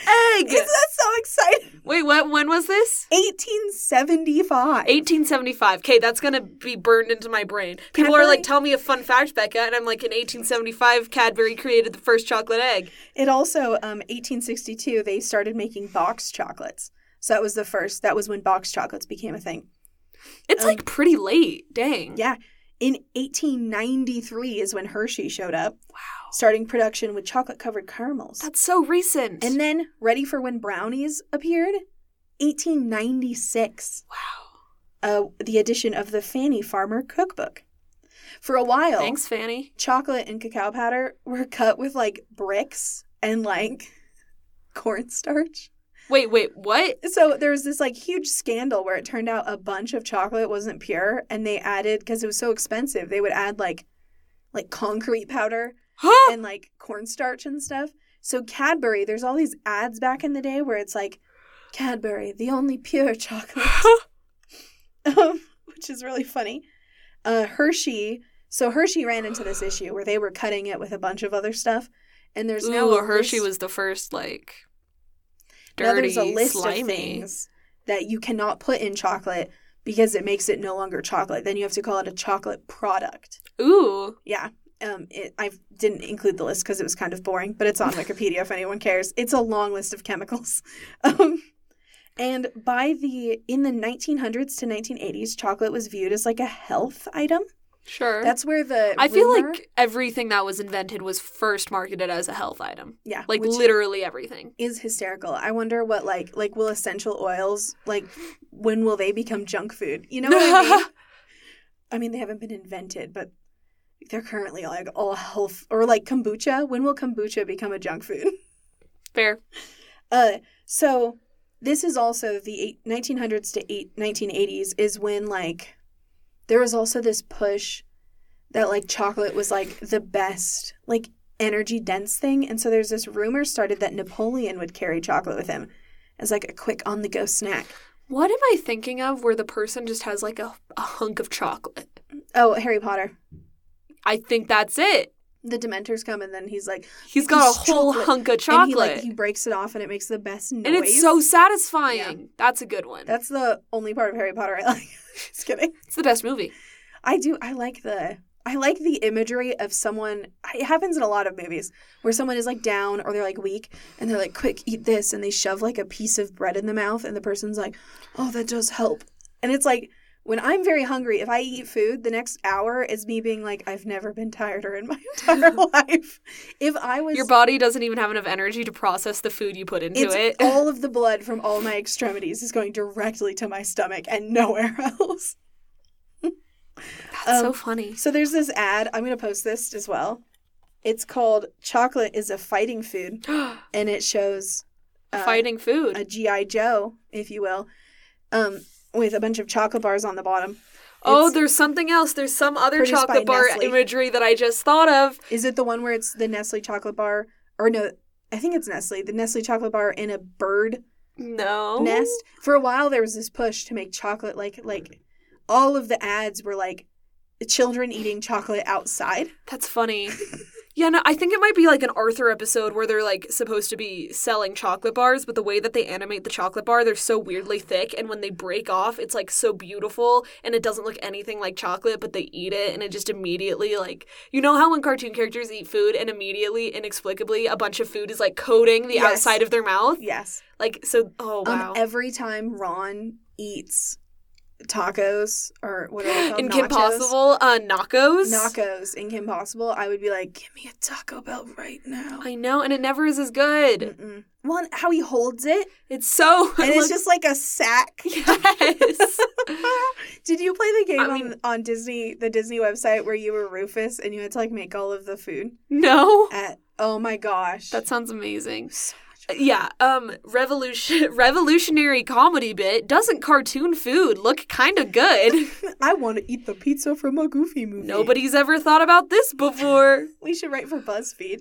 Egg. that so exciting? Wait, what? When was this? 1875. 1875. Okay, that's gonna be burned into my brain. People are like, "Tell me a fun fact, Becca," and I'm like, "In 1875, Cadbury created the first chocolate egg." It also, um, 1862, they started making box chocolates. So that was the first. That was when box chocolates became a thing. It's Um, like pretty late. Dang. Yeah. In 1893 is when Hershey showed up, Wow. starting production with chocolate covered caramels. That's so recent. And then, ready for when brownies appeared? 1896. wow. Uh, the addition of the Fannie Farmer cookbook. For a while, Thanks, Fannie. chocolate and cacao powder were cut with like bricks and like cornstarch. Wait, wait, what? So there was this like huge scandal where it turned out a bunch of chocolate wasn't pure, and they added because it was so expensive, they would add like like concrete powder Huh? and like cornstarch and stuff. So Cadbury, there's all these ads back in the day where it's like Cadbury, the only pure chocolate, um, which is really funny. Uh, Hershey, so Hershey ran into this issue where they were cutting it with a bunch of other stuff, and there's Ooh, a Hershey was the first like now dirty, there's a list slimy. of things that you cannot put in chocolate because it makes it no longer chocolate. Then you have to call it a chocolate product. Ooh, Yeah. Um, it, I didn't include the list because it was kind of boring, but it's on Wikipedia if anyone cares. It's a long list of chemicals. Um, and by the in the 1900s to 1980s, chocolate was viewed as like a health item. Sure. That's where the I feel like everything that was invented was first marketed as a health item. yeah, Like literally everything. is hysterical. I wonder what like like will essential oils like when will they become junk food? You know what I mean? I mean, they haven't been invented, but they're currently like all health or like kombucha. When will kombucha become a junk food? Fair. Uh, so this is also the eight, 1900s to eight, 1980s is when like there was also this push that like chocolate was like the best like energy dense thing and so there's this rumor started that napoleon would carry chocolate with him as like a quick on the go snack What am I thinking of where the person just has like a, a hunk of chocolate? oh harry potter I think that's it. The dementors come and then he's like He's got a whole chocolate. hunk of and chocolate. he like he breaks it off and it makes the best noise and it's so satisfying. That's a good one. that's the only part of harry potter i like just kidding it's the best movie. I do. I like the. I like the imagery of someone. It happens in a lot of movies where someone is like down or they're like weak and they're like, "Quick, eat this," and they shove like a piece of bread in the mouth, and the person's like, "Oh, that does help." And it's like when I'm very hungry, if I eat food, the next hour is me being like, "I've never been tireder in my entire life." If I was Your body doesn't even have enough energy to process the food you put into it's it. all of the blood from all my extremities is going directly to my stomach and nowhere else. That's so um, funny. So there's this ad. I'm going to post this as well. It's called "Chocolate is a Fighting Food," and it shows uh, Fighting food. a GI Joe, if you will, um, with a bunch of chocolate bars on the bottom. oh, it's- there's something else. There's some other chocolate bar Nestle. imagery that I just thought of. Is it the one where it's the Nestle chocolate bar, or no? I think it's Nestle. The Nestle chocolate bar in a bird No. nest. For a while, there was this push to make chocolate like like all of the ads were like children eating chocolate outside. That's funny. Yeah, no, I think it might be like an Arthur episode where they're like supposed to be selling chocolate bars, but the way that they animate the chocolate bar, they're so weirdly thick, and when they break off, it's like so beautiful, and it doesn't look anything like chocolate, but they eat it, and it just immediately like you know how when cartoon characters eat food, and immediately, inexplicably, a bunch of food is like coating the Yes. outside of their mouth, Yes. like so. Oh Um, wow. every time Ron eats tacos or what are they called? in Kim Nachos? Possible, uh, Nachos. Nachos in Kim Possible, I would be like, give me a Taco Bell right now. I know, and it never is as good. Mm-mm. One, how he holds it, It's so. and it's looks- just like a sack. yes. Did you play the game I mean- on, on Disney, the Disney website, where you were Rufus and you had to like make all of the food no. at? Oh my gosh, That sounds amazing. so much. Yeah, um revolution revolutionary comedy bit. Doesn't cartoon food look kind of good? I want to eat the pizza from a Goofy movie. Nobody's ever thought about this before. We should write for BuzzFeed.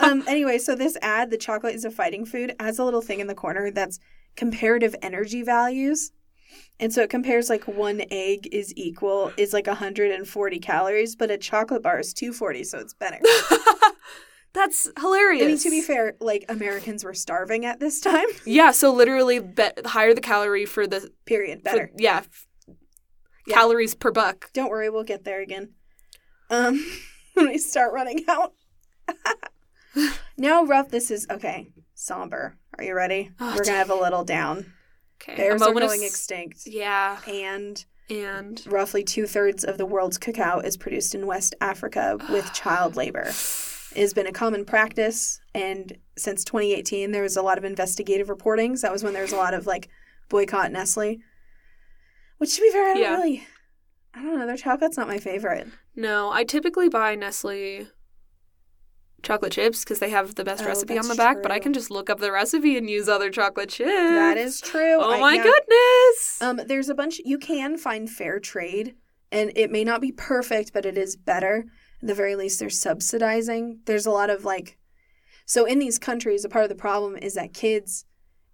um, anyway, so this ad, the chocolate is a fighting food, has a little thing in the corner that's comparative energy values. And so it compares like one egg is equal, is like 140 calories, but a chocolate bar is 240, so it's better. That's hilarious. I mean, to be fair, like Americans were starving at this time. Yeah, so literally be- higher the calorie for the Period. for- Better. yeah, f- Yeah. calories per buck. Don't worry, we'll get there again. Um, when we start running out. now, rough. This is okay. Somber. Are you ready? Oh, We're gonna have a little down. Okay. Bears a are going s- extinct, Yeah, and and roughly two thirds of the world's cacao is produced in West Africa with child labor. Has been a common practice, and since 2018, there was a lot of investigative reportings. That was when there was a lot of like boycott Nestle. Which, to be fair, I don't Yeah. really. I don't know. Their chocolate's not my favorite. no, I typically buy Nestle chocolate chips because they have the best Oh, recipe on the back, but I can just look up the recipe and use other chocolate chips. That is true. Oh I- my goodness. Um, there's a bunch. You can find fair trade, and it may not be perfect, but it is better. At the very least, they're subsidizing. There's a lot of like, so in these countries, a part of the problem is that kids,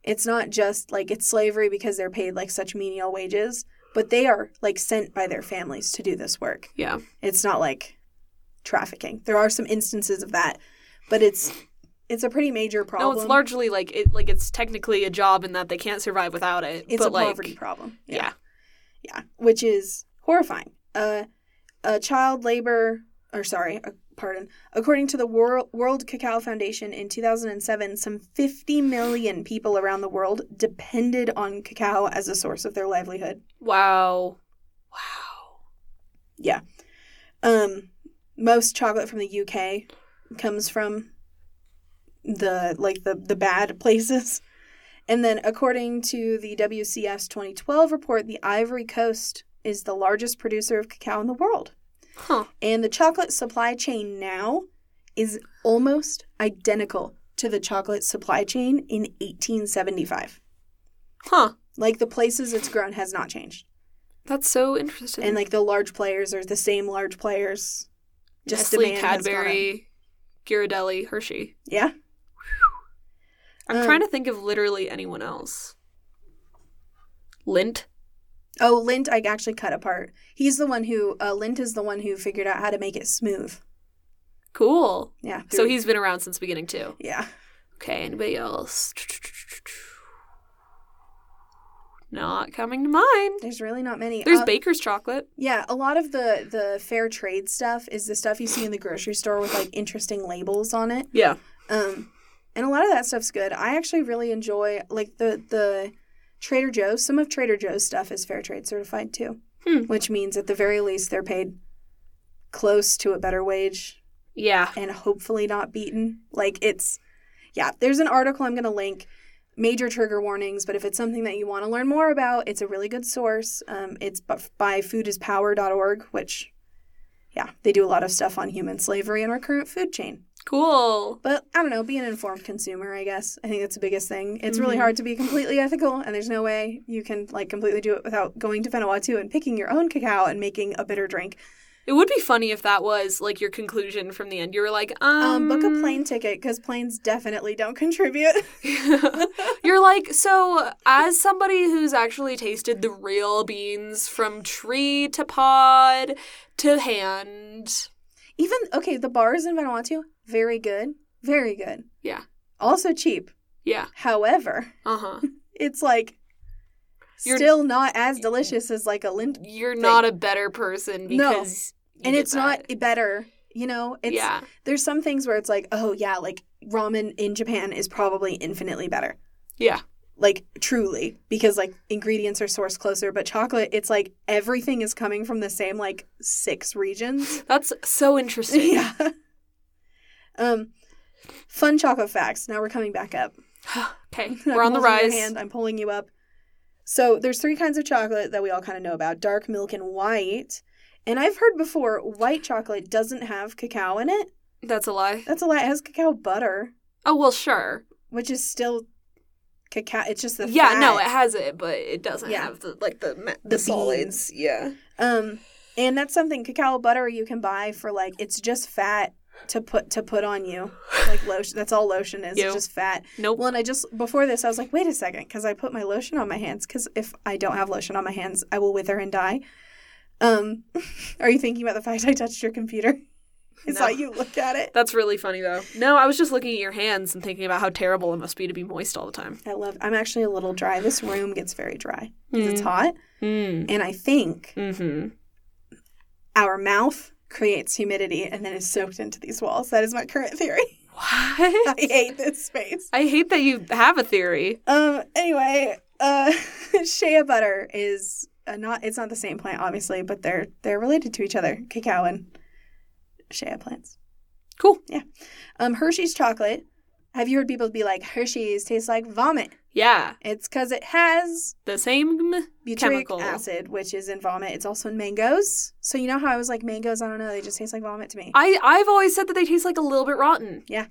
it's not just like it's slavery because they're paid like such menial wages, but they are like sent by their families to do this work. yeah. It's not like trafficking. There are some instances of that, but it's it's a pretty major problem. No, it's largely like it like it's technically a job in that they can't survive without it. It's but a like poverty problem. yeah. Yeah, which is horrifying. Uh, a child labor, or sorry, uh, pardon. According to the World World Cacao Foundation in 2007, some 50 million people around the world depended on cacao as a source of their livelihood. Wow. Wow. Yeah. Um, most chocolate from the UK comes from the like the the bad places. And then according to the WCF's 2012 report, the Ivory Coast is the largest producer of cacao in the world. Huh. And the chocolate supply chain now is almost identical to the chocolate supply chain in 1875. Huh. Like the places it's grown has not changed. That's so interesting. And like the large players are the same large players. Just Nestle, demand has gone up. Cadbury, Ghirardelli, Hershey. Yeah. I'm Um, trying to think of literally anyone else. Lindt. Oh, Lindt, I actually cut apart. He's the one who, uh, Lindt is the one who figured out how to make it smooth. Cool. Yeah. So he's been around since the beginning too. Yeah. Okay, anybody else? Not coming to mind. There's really not many. There's Uh, Baker's chocolate. Yeah, a lot of the the fair trade stuff is the stuff you see in the grocery store with like interesting labels on it. Yeah. Um, and a lot of that stuff's good. I actually really enjoy like the the Trader Joe's. Some of Trader Joe's stuff is fair trade certified too, Hmm. which means at the very least they're paid close to a better wage Yeah. and hopefully not beaten. Like it's, yeah. There's an article I'm gonna link. Major trigger warnings, but if it's something that you want to learn more about, it's a really good source. Um, it's by foodispower.org, which, yeah, they do a lot of stuff on human slavery and our current food chain. Cool. But I don't know, be an informed consumer, I guess. I think that's the biggest thing. It's really Mhm. hard to be completely ethical, and there's no way you can like completely do it without going to Vanuatu and picking your own cacao and making a bitter drink. It would be funny if that was like your conclusion from the end. You were like, um, Um, book a plane ticket because planes definitely don't contribute. You're like, so as somebody who's actually tasted the real beans from tree to pod to hand. Even okay, the bars in Vanuatu very good, very good. Yeah. Also cheap. Yeah. However, Uh huh. it's like You're- still not as delicious as like a Lindt, You're not a better person because. you and it's that. not better. You know, it's yeah. there's some things where it's like, oh yeah, like ramen in Japan is probably infinitely better. Yeah. Like truly, because like ingredients are sourced closer, but chocolate, it's like everything is coming from the same like six regions. That's so interesting. yeah. Um, fun chocolate facts. Now we're coming back up. okay. We're on the your rise. hand, I'm pulling you up. So there's three kinds of chocolate that we all kind of know about: dark, milk, and white. And I've heard before white chocolate doesn't have cacao in it. That's a lie. That's a lie. It has cacao butter, Oh, well, sure. which is still cacao. It's just the yeah, fat. no, it has it, but it doesn't Yeah. have the like the the, The solids. Yeah. Um, and that's something cacao butter you can buy for like it's just fat to put to put on you, like lotion. That's all lotion is it's just fat. Nope. Well, and I just before this, I was like, wait a second, because I put my lotion on my hands. Because if I don't have lotion on my hands, I will wither and die. Um, are you thinking about the fact I touched your computer? I saw No. you look at it. That's really funny though. No, I was just looking at your hands and thinking about how terrible it must be to be moist all the time. I love. I'm actually a little dry. This room gets very dry because it's Mm. hot, Mm. and I think Mm-hmm. our mouth creates humidity and then is soaked into these walls. That is my current theory. What? I hate this space. I hate that you have a theory. Um. Anyway, uh, shea butter is uh, not. It's not the same plant, obviously, but they're they're related to each other. Cacao and shea plants. Cool. Yeah. Um. Hershey's chocolate. Have you heard people be like Hershey's tastes like vomit? Yeah, It's because it has the same. butyric Chemical. acid, which is in vomit. It's also in mangoes. So you know how I was like mangoes. I don't know. They just taste like vomit to me. I I've always said that they taste like a little bit rotten. Yeah.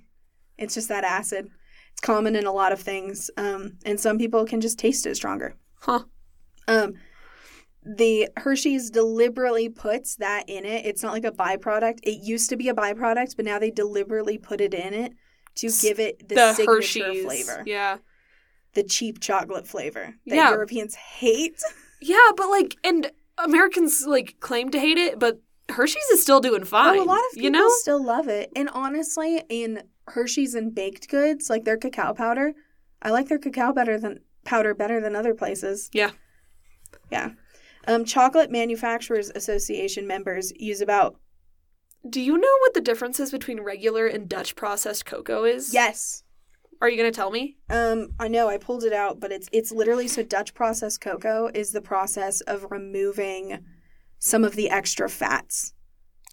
It's just that acid. It's common in a lot of things. Um. And some people can just taste it stronger. Huh. Um, the Hershey's deliberately puts that in it. It's not like a byproduct. It used to be a byproduct, but now they deliberately put it in it to give it the, The, signature Hershey's flavor, Yeah. The cheap chocolate flavor that Yeah. Europeans hate. Yeah, but like, and Americans like claim to hate it, but Hershey's is still doing fine. Oh, a lot of people you know. still love it. And honestly, in Hershey's and baked goods, like their cacao powder, I like their cacao better than powder better than other places. Yeah. Yeah. Um, Chocolate Manufacturers Association members use about Do you know what the difference is between regular and Dutch processed cocoa is? yes. Are you gonna tell me? Um, I know I pulled it out, but it's it's literally so Dutch processed cocoa is the process of removing some of the extra fats.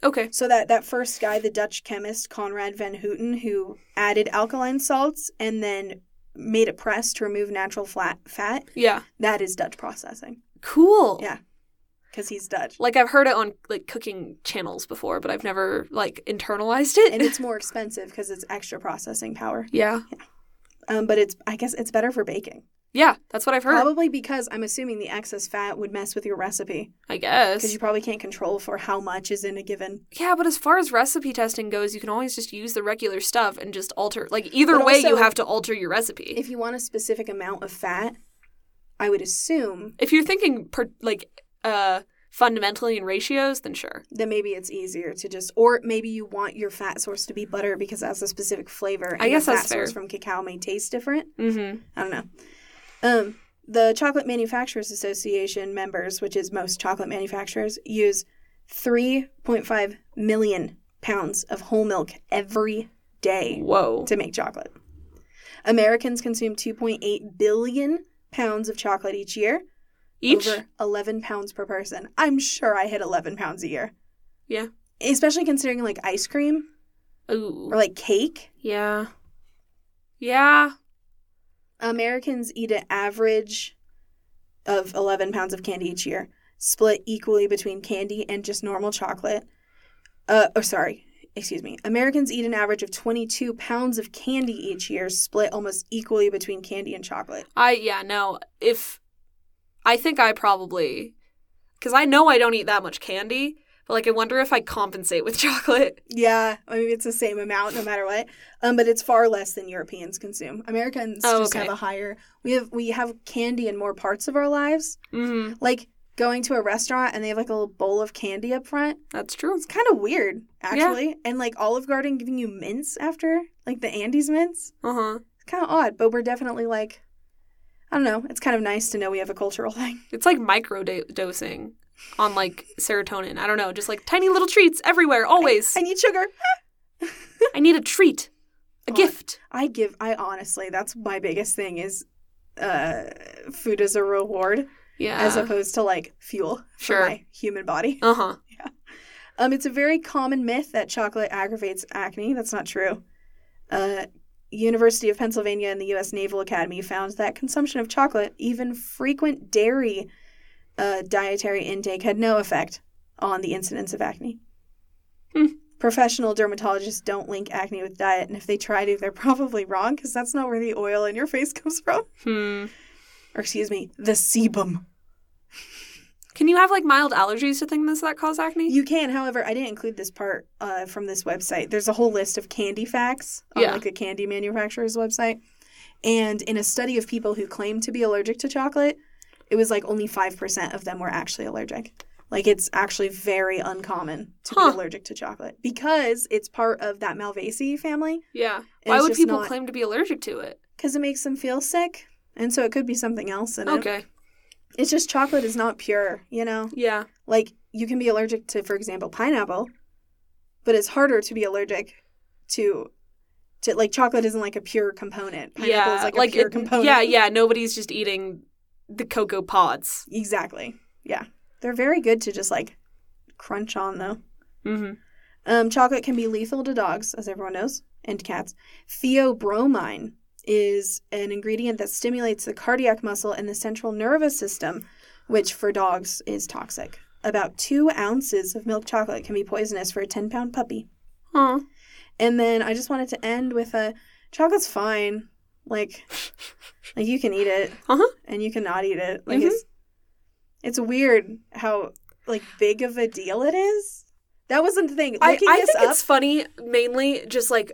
Okay. So that that first guy, the Dutch chemist Conrad van Houten, who added alkaline salts and then made a press to remove natural flat fat, Yeah. that is Dutch processing Cool. Yeah. because he's Dutch. Like I've heard it on like cooking channels before, but I've never like internalized it. And it's more expensive because it's extra processing power. yeah. Um, but it's I guess it's better for baking. Yeah, that's what I've heard. Probably because I'm assuming the excess fat would mess with your recipe I guess. because you probably can't control for how much is in a given. Yeah, but as far as recipe testing goes, you can always just use the regular stuff and just alter. Like either But way, you have to alter your recipe. If, If you want a specific amount of fat, I would assume If you're thinking per, like uh fundamentally in ratios, then sure. Then maybe it's easier to just, or maybe you want your fat source to be butter because it has a specific flavor. And I guess that's fat source fair. from cacao may taste different. Mm-hmm. I don't know. Um, the Chocolate Manufacturers Association members, which is most chocolate manufacturers, use 3.5 million pounds of whole milk every day Whoa. to make chocolate. Americans consume 2.8 billion pounds of chocolate each year, Each. over 11 pounds per person. I'm sure I hit 11 pounds a year. Yeah. Especially considering like ice cream Ooh. or like cake. Yeah. Yeah. Americans eat an average of 11 pounds of candy each year, split equally between candy and just normal chocolate. Uh, oh, sorry, excuse me. Americans eat an average of 22 pounds of candy each year, split almost equally between candy and chocolate. I yeah no. If I think I probably because I know I don't eat that much candy, but like I wonder if I compensate with chocolate. Yeah, I mean it's the same amount no matter what. Um, but it's far less than Europeans consume. Americans Oh, just okay. have a higher. We have we have candy in more parts of our lives. Mm-hmm. Like going to a restaurant and they have like a little bowl of candy up front. That's true. It's kind of weird, actually. And like Olive Garden giving you mints after, like the Andes mints. Uh huh. It's kind of odd, but we're definitely like, I don't know. It's kind of nice to know we have a cultural thing. It's like micro dosing on like serotonin. I don't know, just like tiny little treats everywhere, always. I need sugar. I need a treat, a Oh, gift. I give. I honestly, that's my biggest thing is, uh, food as a reward Yeah. as opposed to like fuel for Sure. my human body. uh huh. Yeah. Um, it's a very common myth that chocolate aggravates acne. That's not true. Uh, University of Pennsylvania and the U.S. Naval Academy found that consumption of chocolate, even frequent dairy uh, dietary intake, had no effect on the incidence of acne. Hmm. Professional dermatologists don't link acne with diet, and if they try to, they're probably wrong because that's not where the oil in your face comes from. Hmm. Or excuse me, the sebum. Can you have like mild allergies to things that cause acne? You can, however, I didn't include this part uh, from this website. There's a whole list of candy facts on Yeah. like the candy manufacturer's website. And in a study of people who claimed to be allergic to chocolate, it was like only 5% of them were actually allergic. Like it's actually very uncommon to Huh. be allergic to chocolate because it's part of that Malvaceae family yeah. Why would people not- claim to be allergic to it? because it makes them feel sick. And so it could be something else in it. Okay. It's just chocolate is not pure, you know? Yeah. Like you can be allergic to, for example, pineapple, but it's harder to be allergic to to like chocolate isn't like a pure component. Pineapple yeah. is like, a pure it- component. Yeah, yeah. Nobody's just eating the cocoa pods. Exactly. Yeah. They're very good to just like crunch on though. Mm-hmm. Um, chocolate can be lethal to dogs, as everyone knows, and cats. Theobromine is an ingredient that stimulates the cardiac muscle and the central nervous system, which for dogs is toxic. About two ounces of milk chocolate can be poisonous for a 10 pound puppy. Huh. And then I just wanted to end with a chocolate's fine. Like, like you can eat it Uh-huh. and you cannot eat it. Like Mhm. it's it's weird how like big of a deal it is. That wasn't the thing. I, Looking I this think up, it's funny, mainly just like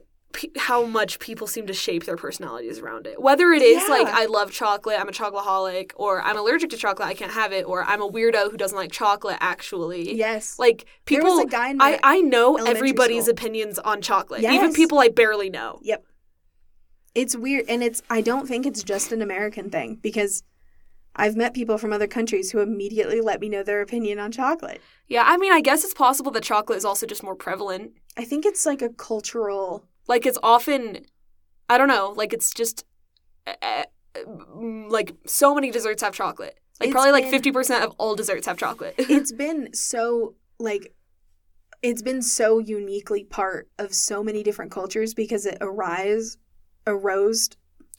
how much people seem to shape their personalities around it. Whether it is like I love chocolate, I'm a chocoholic, or I'm allergic to chocolate, I can't have it, or I'm a weirdo who doesn't like chocolate. Actually, yes. like there people, was a guy I I know everybody's school. opinions on chocolate, even people I barely know. Yep. It's weird and it's I don't think it's just an American thing because I've met people from other countries who immediately let me know their opinion on chocolate. Yeah, I mean, I guess it's possible that chocolate is also just more prevalent. I think it's like a cultural Like it's often, I don't know, like it's just. Uh, like so many desserts have chocolate. Like It's probably like been- fifty percent of all desserts have chocolate. it's been so like it's been so uniquely part of so many different cultures because it arise arose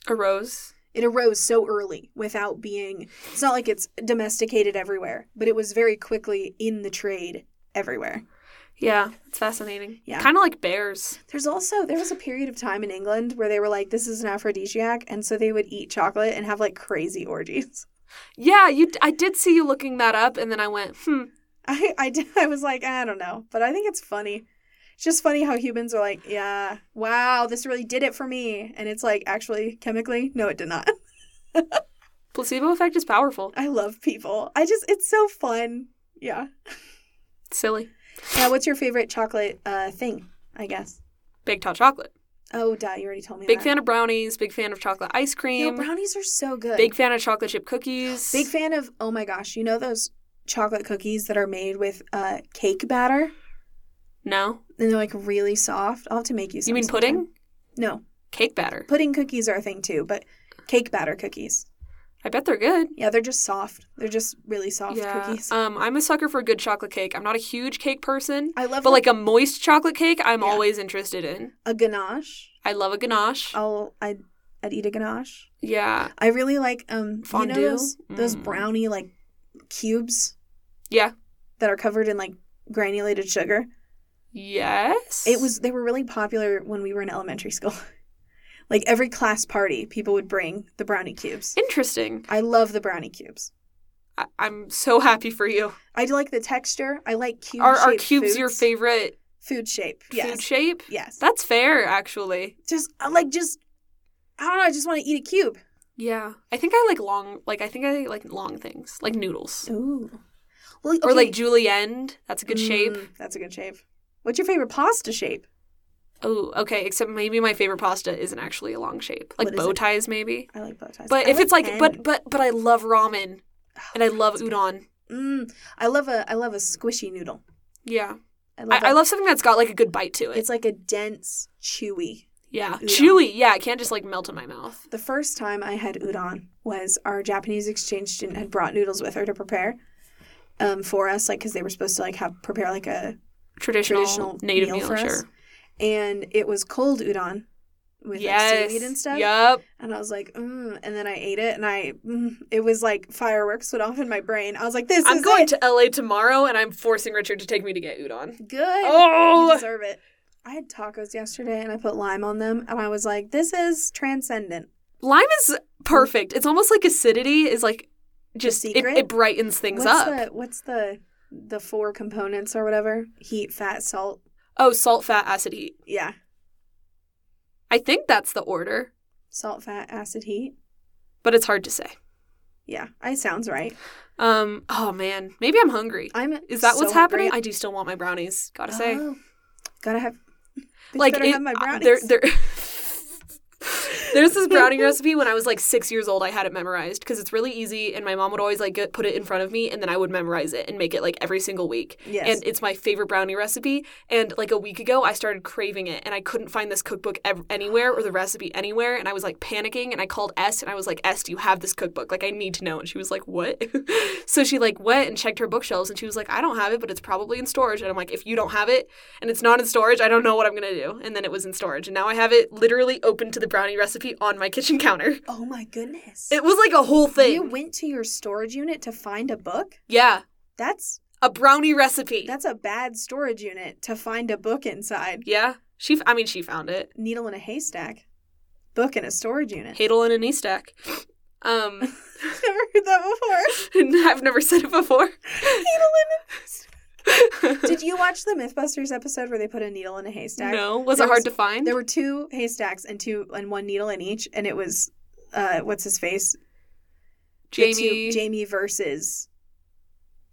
arose it arose so early without being it's not like it's domesticated everywhere but it was very quickly in the trade everywhere Yeah, it's fascinating. Yeah. Kind of like bears. There's also there was a period of time in England where they were like, this is an aphrodisiac, and so they would eat chocolate and have like crazy orgies. Yeah, you. I did see you looking that up, and then I went, hmm. I I did I was like, I don't know, but I think it's funny. It's just funny how humans are like, yeah, wow, this really did it for me, and it's like actually chemically, no, it did not. Placebo effect is powerful. I love people. I just it's so fun. Yeah. It's silly. Yeah. What's your favorite chocolate uh thing? I guess. Baked hot chocolate. Oh, duh, you already told me. Big that. fan of brownies. Big fan of chocolate ice Yo, cream. brownies are so good. Big fan of chocolate chip cookies. Big fan of oh my gosh, you know those chocolate cookies that are made with uh cake batter No, and they're like really soft. I'll have to make you. Some you mean sometime. pudding? No, Cake batter. pudding cookies are a thing too, but cake batter cookies. I bet they're good. Yeah, they're just soft. They're just really soft yeah. cookies. Um, I'm a sucker for a good chocolate cake. I'm not a huge cake person, I love but the- like a moist chocolate cake, I'm Yeah. always interested in. a ganache. I love a ganache. I'll I'd, I'd eat a ganache. Yeah. I really like um Fondue? you know those those Mm. brownie like cubes Yeah. that are covered in like granulated sugar. Yes. It was they were really popular when we were in elementary school. like every class party, people would bring the brownie cubes. interesting. I love the brownie cubes. I- I'm so happy for you. I like the texture. I like cube. Are, are cubes your favorite food shape? Yes. food shape? Yes. That's fair, actually. just like just I don't know. I just want to eat a cube. Yeah. I think I like long, like, I think I like long things, like noodles. Ooh. Well, Or like julienne. That's a good shape. Mm, that's a good shape. What's your favorite pasta shape? Oh, okay. Except maybe my favorite pasta isn't actually a long shape, like bow it? ties, maybe. I like bow ties. But I if it's like, hen. but but but I love ramen and I love udon. mm, I love a I love a squishy noodle. Yeah, I I, love. Love something that's got like a good bite to it. It's like a dense, chewy. yeah, udon. chewy. Yeah, it can't just like melt in my mouth. The first time I had udon was our Japanese exchange student had brought noodles with her to prepare um, for us, like because they were supposed to like have prepare like a Traditional, Traditional native meal meal, for us. And it was cold udon with like seaweed and stuff. Yep. And I was like, mm, and then I ate it, and I mm, it was like fireworks went off in my brain. I was like, this I'm going it. to LA tomorrow, and I'm forcing Richard to take me to get udon. good. Oh! you deserve it. I had tacos yesterday, and I put lime on them, and I was like, this is transcendent. Lime is perfect. It's almost like acidity is like just it, secret? it brightens things what's up. The, what's the the four components or whatever? Heat, fat, salt. Oh, salt, fat, acid, heat. Yeah, I think that's the order, salt, fat, acid, heat. but it's hard to say. Yeah, it sounds right. Um. Oh man, maybe I'm hungry. I'm. Is that so what's happening? hungry. I do still want my brownies. Gotta say, Oh, gotta have. Bitch like better it, have my uh, brownies. there, there. There's this brownie recipe when I was like six years old. I had it memorized because it's really easy, and my mom would always like get, put it in front of me, and then I would memorize it and make it like every single week. Yes. And it's my favorite brownie recipe. And like a week ago, I started craving it, and I couldn't find this cookbook ev- anywhere or the recipe anywhere, and I was like panicking, and I called S, and I was like, S, do you have this cookbook? Like I need to know. And she was like, What? so she like went and checked her bookshelves, and she was like, I don't have it, but it's probably in storage. And I'm like, If you don't have it, and it's not in storage, I don't know what I'm gonna do. And then it was in storage, and now I have it literally open to the brownie recipe on my kitchen counter. oh my goodness. It was like a whole thing. You went to your storage unit to find a book? yeah, That's a brownie recipe. that's a bad storage unit to find a book inside. yeah, she. f- I mean, she found it. Needle in a haystack. Book in a storage unit. Hadel in a knee stack. Um, I've never heard that before. I've never said it before. Did you watch the MythBusters episode where they put a needle in a haystack? no, was There it hard was- to find? There were two haystacks and two and one needle in each, and it was uh what's his face? The two- Jamie. Jamie versus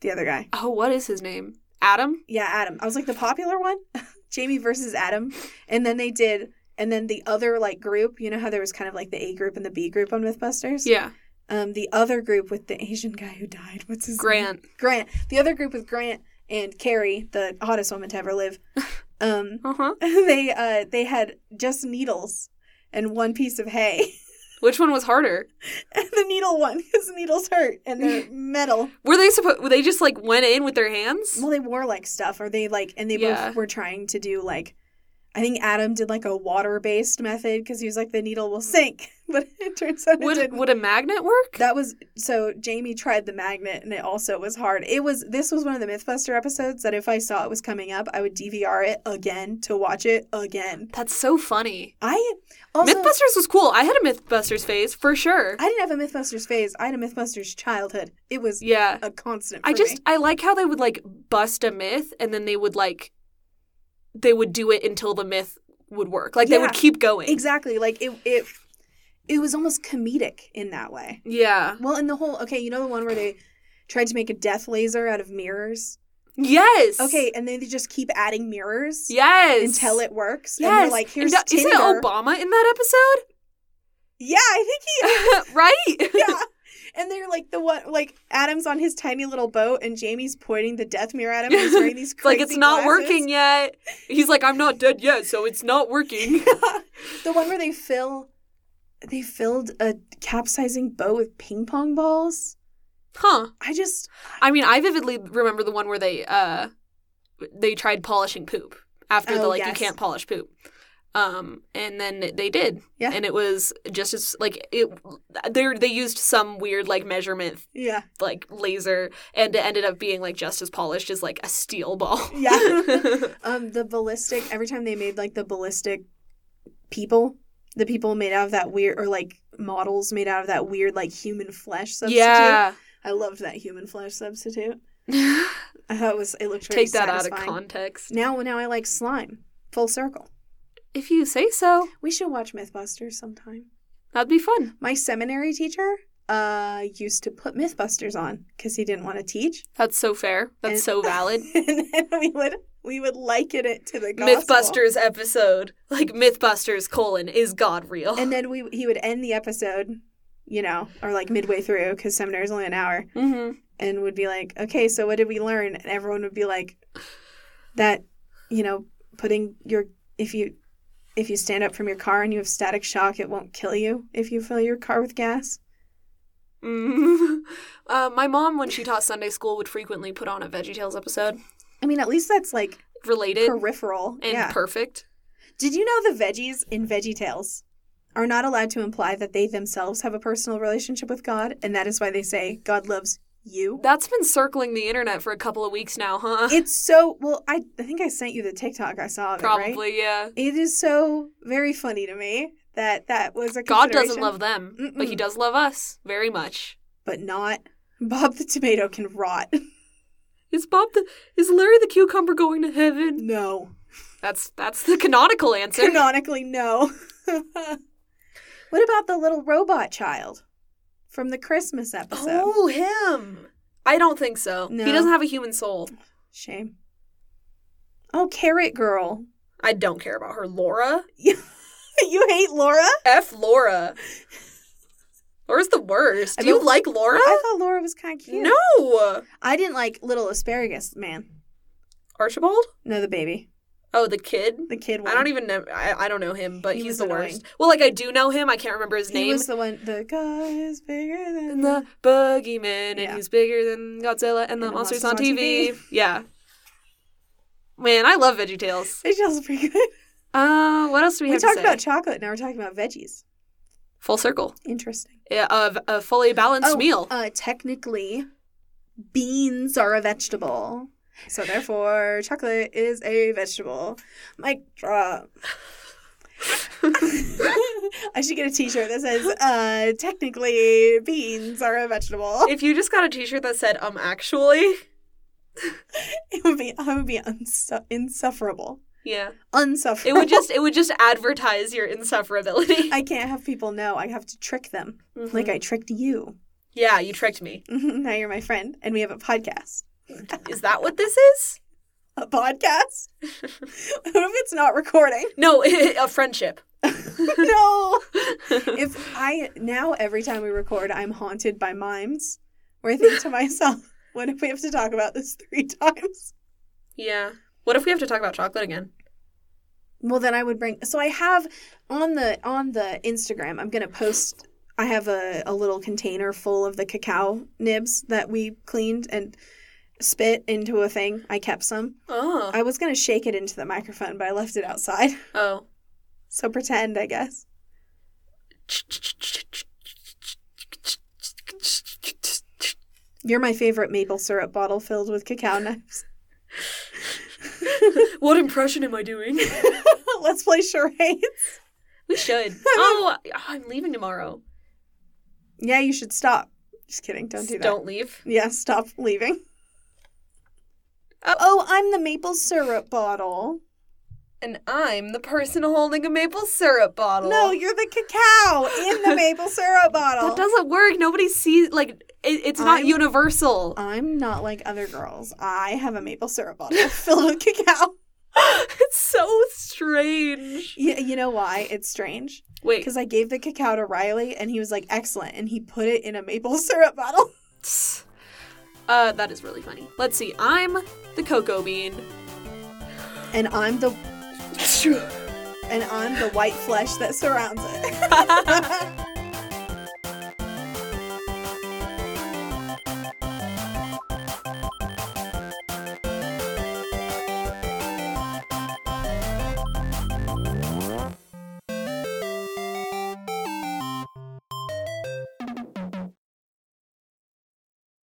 the other guy. oh, what is his name? Adam. Yeah, Adam. I was like the popular one, Jamie versus Adam, and then they did, and then the other like group. You know how there was kind of like the A group and the B group on MythBusters. Yeah, Um, the other group with the Asian guy who died. What's his name? Grant. Grant. The other group with Grant and Kari, the hottest woman to ever live. Um, Uh huh. they uh they had just needles and one piece of hay. Which one was harder? the needle one because the needles hurt and they're metal. Were they supposed? Were they just like went in with their hands? Well, they wore like stuff, or they like, and they Yeah. both were trying to do like, I think Adam did like a water based method because he was like the needle will sink, but it turns out it Would didn't. would a magnet work? That was so Jamie tried the magnet and it also was hard. It was this was one of the Mythbuster episodes that if I saw it was coming up, I would DVR it again to watch it again. That's so funny. I also Mythbusters was cool. I had a Mythbusters phase for sure. I didn't have a Mythbusters phase. I had a Mythbusters childhood. It was yeah. a constant. I just me. I like how they would like bust a myth and then they would like they would do it until the myth would work. Like they would keep going. exactly like it. It it was almost comedic in that way. Yeah. Well, in the whole okay, you know the one where they tried to make a death laser out of mirrors. Yes. Okay, and then they just keep adding mirrors Yes. until it works. Yes. And they're like, here's And, Tinder. Isn't Obama in that episode? Yeah, I think he right? yeah. And they're like the one like Adam's on his tiny little boat and Jamie's pointing the death mirror at him and he's wearing these It's like it's not glasses. working yet. He's like, I'm not dead yet, so it's not working. the one where they fill they filled a capsizing boat with ping pong balls. huh. I just I mean, I vividly remember the one where they uh they tried polishing poop after the Oh, like you can't polish poop. Um and then they did. Yeah. And it was just as like it they they used some weird like measurement yeah. like laser and it ended up being like just as polished as like a steel ball. Yeah. Um the ballistic every time they made like the ballistic people, the people made out of that weird or like models made out of that weird like human flesh substitute. yeah. I loved that human flesh substitute. I thought it was it looked very Take that out of context. Now, now I like slime. Full circle. If you say so, We should watch MythBusters sometime. that'd be fun. My seminary teacher uh used to put MythBusters on because he didn't want to teach, That's so fair. That's And- so valid. and then we would we would liken it to the gospel. Mythbusters episode, like Mythbusters colon is God real? and then we he would end the episode, you know, or like midway through because seminary is only an hour, mm-hmm. and would be like, okay, so what did we learn? And everyone would be like, that, you know, putting your if you if you stand up from your car and you have static shock, it won't kill you if you fill your car with gas. Mm. uh, my mom, when she taught Sunday school, would frequently put on a VeggieTales episode I mean, at least that's like related peripheral. and yeah. perfect. Did you know the veggies in VeggieTales are not allowed to imply that they themselves have a personal relationship with God, and that is why they say God loves you? That's been circling the internet for a couple of weeks now, huh? It's so well. I I think I sent you the TikTok I saw of it. Right? Probably, yeah. It is so very funny to me that that was a God doesn't love them, but He does love us very much. but not Bob the tomato can rot. Is Bob the is Larry the cucumber going to heaven? no, That's that's the canonical answer. canonically no. what about the little robot child from the Christmas episode? Oh, him. I don't think so. No. He doesn't have a human soul. Shame. Oh, Carrot Girl. I don't care about her. Laura? you hate Laura? F Laura. Laura's the worst. Do you like Laura? I thought Laura was kind of cute. No. I didn't like Little Asparagus Man. Archibald? No, the baby. Oh, the kid? The kid one. I don't even know. I, I don't know him, but He he's the annoying. worst. Well, like I do know him. I can't remember his He name. was the one. The guy is bigger than the boogeyman, and he's bigger than Godzilla and the And the monsters, monsters on on TV. TV. Yeah. Man, I love VeggieTales. Veggies pretty good. Uh, what else do we, We, have talked to say? about chocolate. Now we're talking about veggies. Full circle. Interesting. Yeah, of a fully balanced oh, meal. Uh, technically, beans are a vegetable. So therefore, chocolate is a vegetable. Mic drop. I should get a T-shirt that says, uh, "Technically, beans are a vegetable." if you just got a T-shirt that said "um actually," It would be, I would be unsu- insufferable. yeah, Unsufferable. it would just it would just advertise your insufferability. I can't have people know. I have to trick them, Mhm. like I tricked you. yeah, you tricked me. now you're my friend, and we have a podcast. Is that what this is? A podcast? what if it's not recording? No, a friendship. no. If I now every time we record, I'm haunted by mimes. Where I think to myself, what if we have to talk about this three times? Yeah. What if we have to talk about chocolate again? Well, then I would bring. So I have on the on the Instagram. I'm gonna post. I have a, a little container full of the cacao nibs that we cleaned, and spit into a thing. I kept some. Oh. I was gonna shake it into the microphone, but I left it outside. Oh. So pretend, I guess. You're my favorite maple syrup bottle filled with cacao knives. what impression am I doing? Let's play charades. We should. Oh, I'm leaving tomorrow. Yeah, you should stop. Just kidding. Don't do that. Don't leave. Yeah, stop leaving. Oh. Oh, I'm the maple syrup bottle. And I'm the person holding a maple syrup bottle. No, you're the cacao in the maple syrup bottle. that doesn't work. Nobody sees like it, it's not I'm- universal. I'm not like other girls. I have a maple syrup bottle filled with cacao. it's so strange. Yeah, you know why it's strange? Wait, Because I gave the cacao to Riley and he was like, excellent. And he put it in a maple syrup bottle. Uh, that is really funny. Let's see. I'm the cocoa bean. And I'm the and I'm the white flesh that surrounds it.